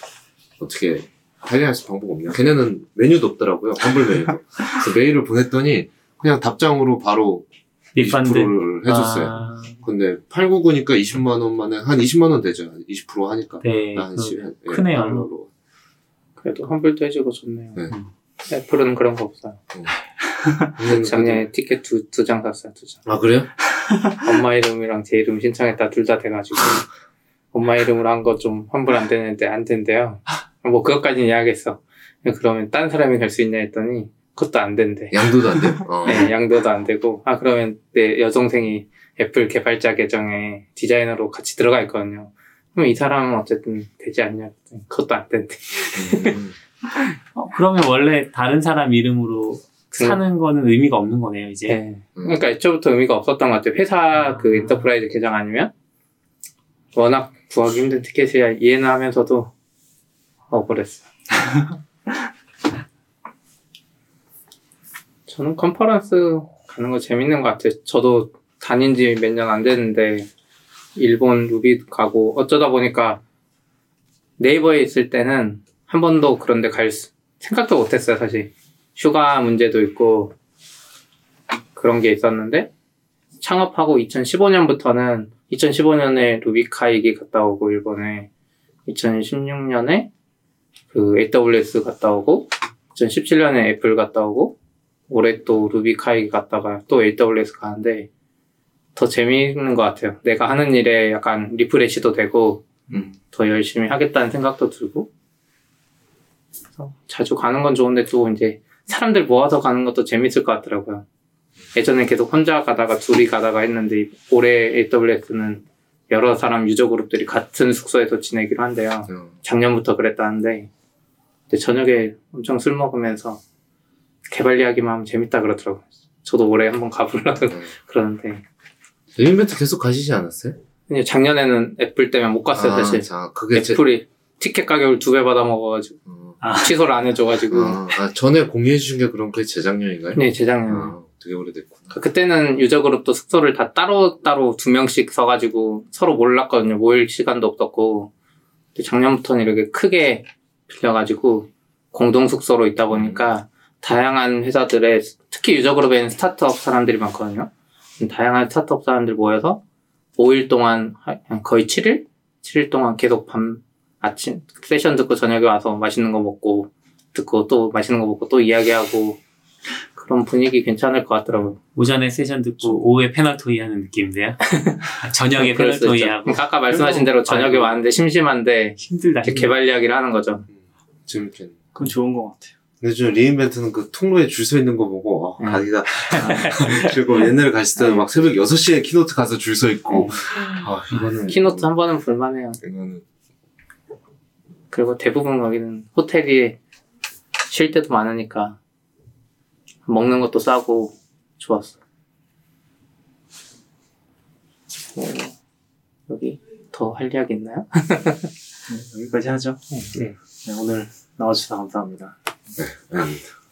어떻게 할인할 수 방법 없냐? 걔네는 메뉴도 없더라고요. 환불 메뉴도. 그래서 메일을 보냈더니 그냥 답장으로 바로
refund.
20%를 해줬어요.
아,
근데 899니까 20만 원만에 한 20만 원 되죠. 20% 하니까.
네.
한 시-
그러면
예,
크네요.
달러로.
그래도 환불도 해주고 좋네요.
네.
애플은 그런 거 없어요.
근데
작년에 티켓 두, 두 장 샀어요, 두 장.
아 그래요?
엄마 이름이랑 제 이름 신청했다 둘 다 돼가지고. 엄마 이름으로 한 거 좀 환불 안 되는데 안 된대요. 뭐 그것까지는 이야기했어. 그러면 딴 사람이 갈 수 있냐 했더니 그것도 안 된대.
양도도 안 돼요? 어.
네, 양도도 안 되고. 아, 그러면 내 여동생이 애플 개발자 계정에 디자이너로 같이 들어가 있거든요. 그럼 이 사람은 어쨌든 되지 않냐? 그것도 안 된대.
음.
어, 그러면 원래 다른 사람 이름으로 사는 거는 의미가 없는 거네요, 이제.
네. 그러니까 애초부터 의미가 없었던 것 같아요. 회사 그 enterprise 계정 아니면 워낙 구하기 힘든 티켓이야 이해는 하면서도 억울했어요. 저는 컨퍼런스 가는 거 재밌는 것 같아요. 저도 다닌 지 몇 년 안 됐는데 일본 루비 가고 어쩌다 보니까 네이버에 있을 때는 한 번도 그런데 갈 수- 생각도 못했어요 사실. 휴가 문제도 있고 그런 게 있었는데 창업하고 2015년부터는 2015년에 RubyKaigi 갔다 오고 일본에 2016년에 그 AWS 갔다 오고 2017년에 애플 갔다 오고 올해 또 RubyKaigi 갔다가 또 AWS 가는데 더 재미있는 것 같아요. 내가 하는 일에 약간 refresh도 되고
음.
더 열심히 하겠다는 생각도 들고 자주 가는 건 좋은데 또 이제 사람들 모아서 가는 것도 재밌을 것 같더라고요. 예전에 계속 혼자 가다가 둘이 가다가 했는데 올해 AWS는 여러 사람 유저 그룹들이 같은 숙소에서 지내기로 한대요.
어,
작년부터 그랬다는데 저녁에 엄청 술 먹으면서 개발 이야기만 하면 재밌다 그러더라고요. 저도 올해 한번 가보려고
네.
그러는데
이벤트 계속 가시지 않았어요?
작년에는 애플 때문에 못 갔어요
아,
사실.
자, 그게 제,
애플이 티켓 가격을 두 배 받아 먹어가지고
어,
아,
취소를 안 해줘가지고
아, 아, 전에 공유해 주신 게 그럼 그게 재작년인가요?
네 재작년.
아, 되게 오래됐구나.
그때는 유저 그룹도 숙소를 다 따로 따로 두 명씩 서가지고 서로 몰랐거든요. 모일 시간도 없었고. 근데 작년부터는 이렇게 크게 빌려가지고 공동 숙소로 있다 보니까 다양한 회사들의 특히 유저 그룹에는 스타트업 사람들이 많거든요. 다양한 스타트업 사람들 모여서 5일 동안 한 거의 7일? 7일 동안 계속 밤 아침 세션 듣고 저녁에 와서 맛있는 거 먹고 듣고 또 맛있는 거 먹고 또 이야기하고 그런 분위기 괜찮을 것 같더라고요.
오전에 세션 듣고 오후에 패널 토의 하는 느낌인데요. 저녁에
있죠.
하고
아까 말씀하신 대로 저녁에
아이고.
왔는데 심심한데
힘들다.
개발 이야기를 하는 거죠.
재밌겠네.
그건 좋은 것 같아요.
근데 좀 re:Invent는 그 통로에 줄 서 있는 거 보고 어,
음.
가기가 그리고 옛날에 갔을 때는 막 새벽 6시에 keynote 가서 줄 서 있고 아 이거는
keynote 한 번은 볼만해요.
이거는
그리고 대부분 거기는 호텔이 쌀 때도 많으니까 먹는 것도 싸고 좋았어. 뭐, 여기 더 할 이야기 있나요?
네, 여기까지 하죠.
네.
네, 오늘 나와주셔서 감사합니다.
아닙니다.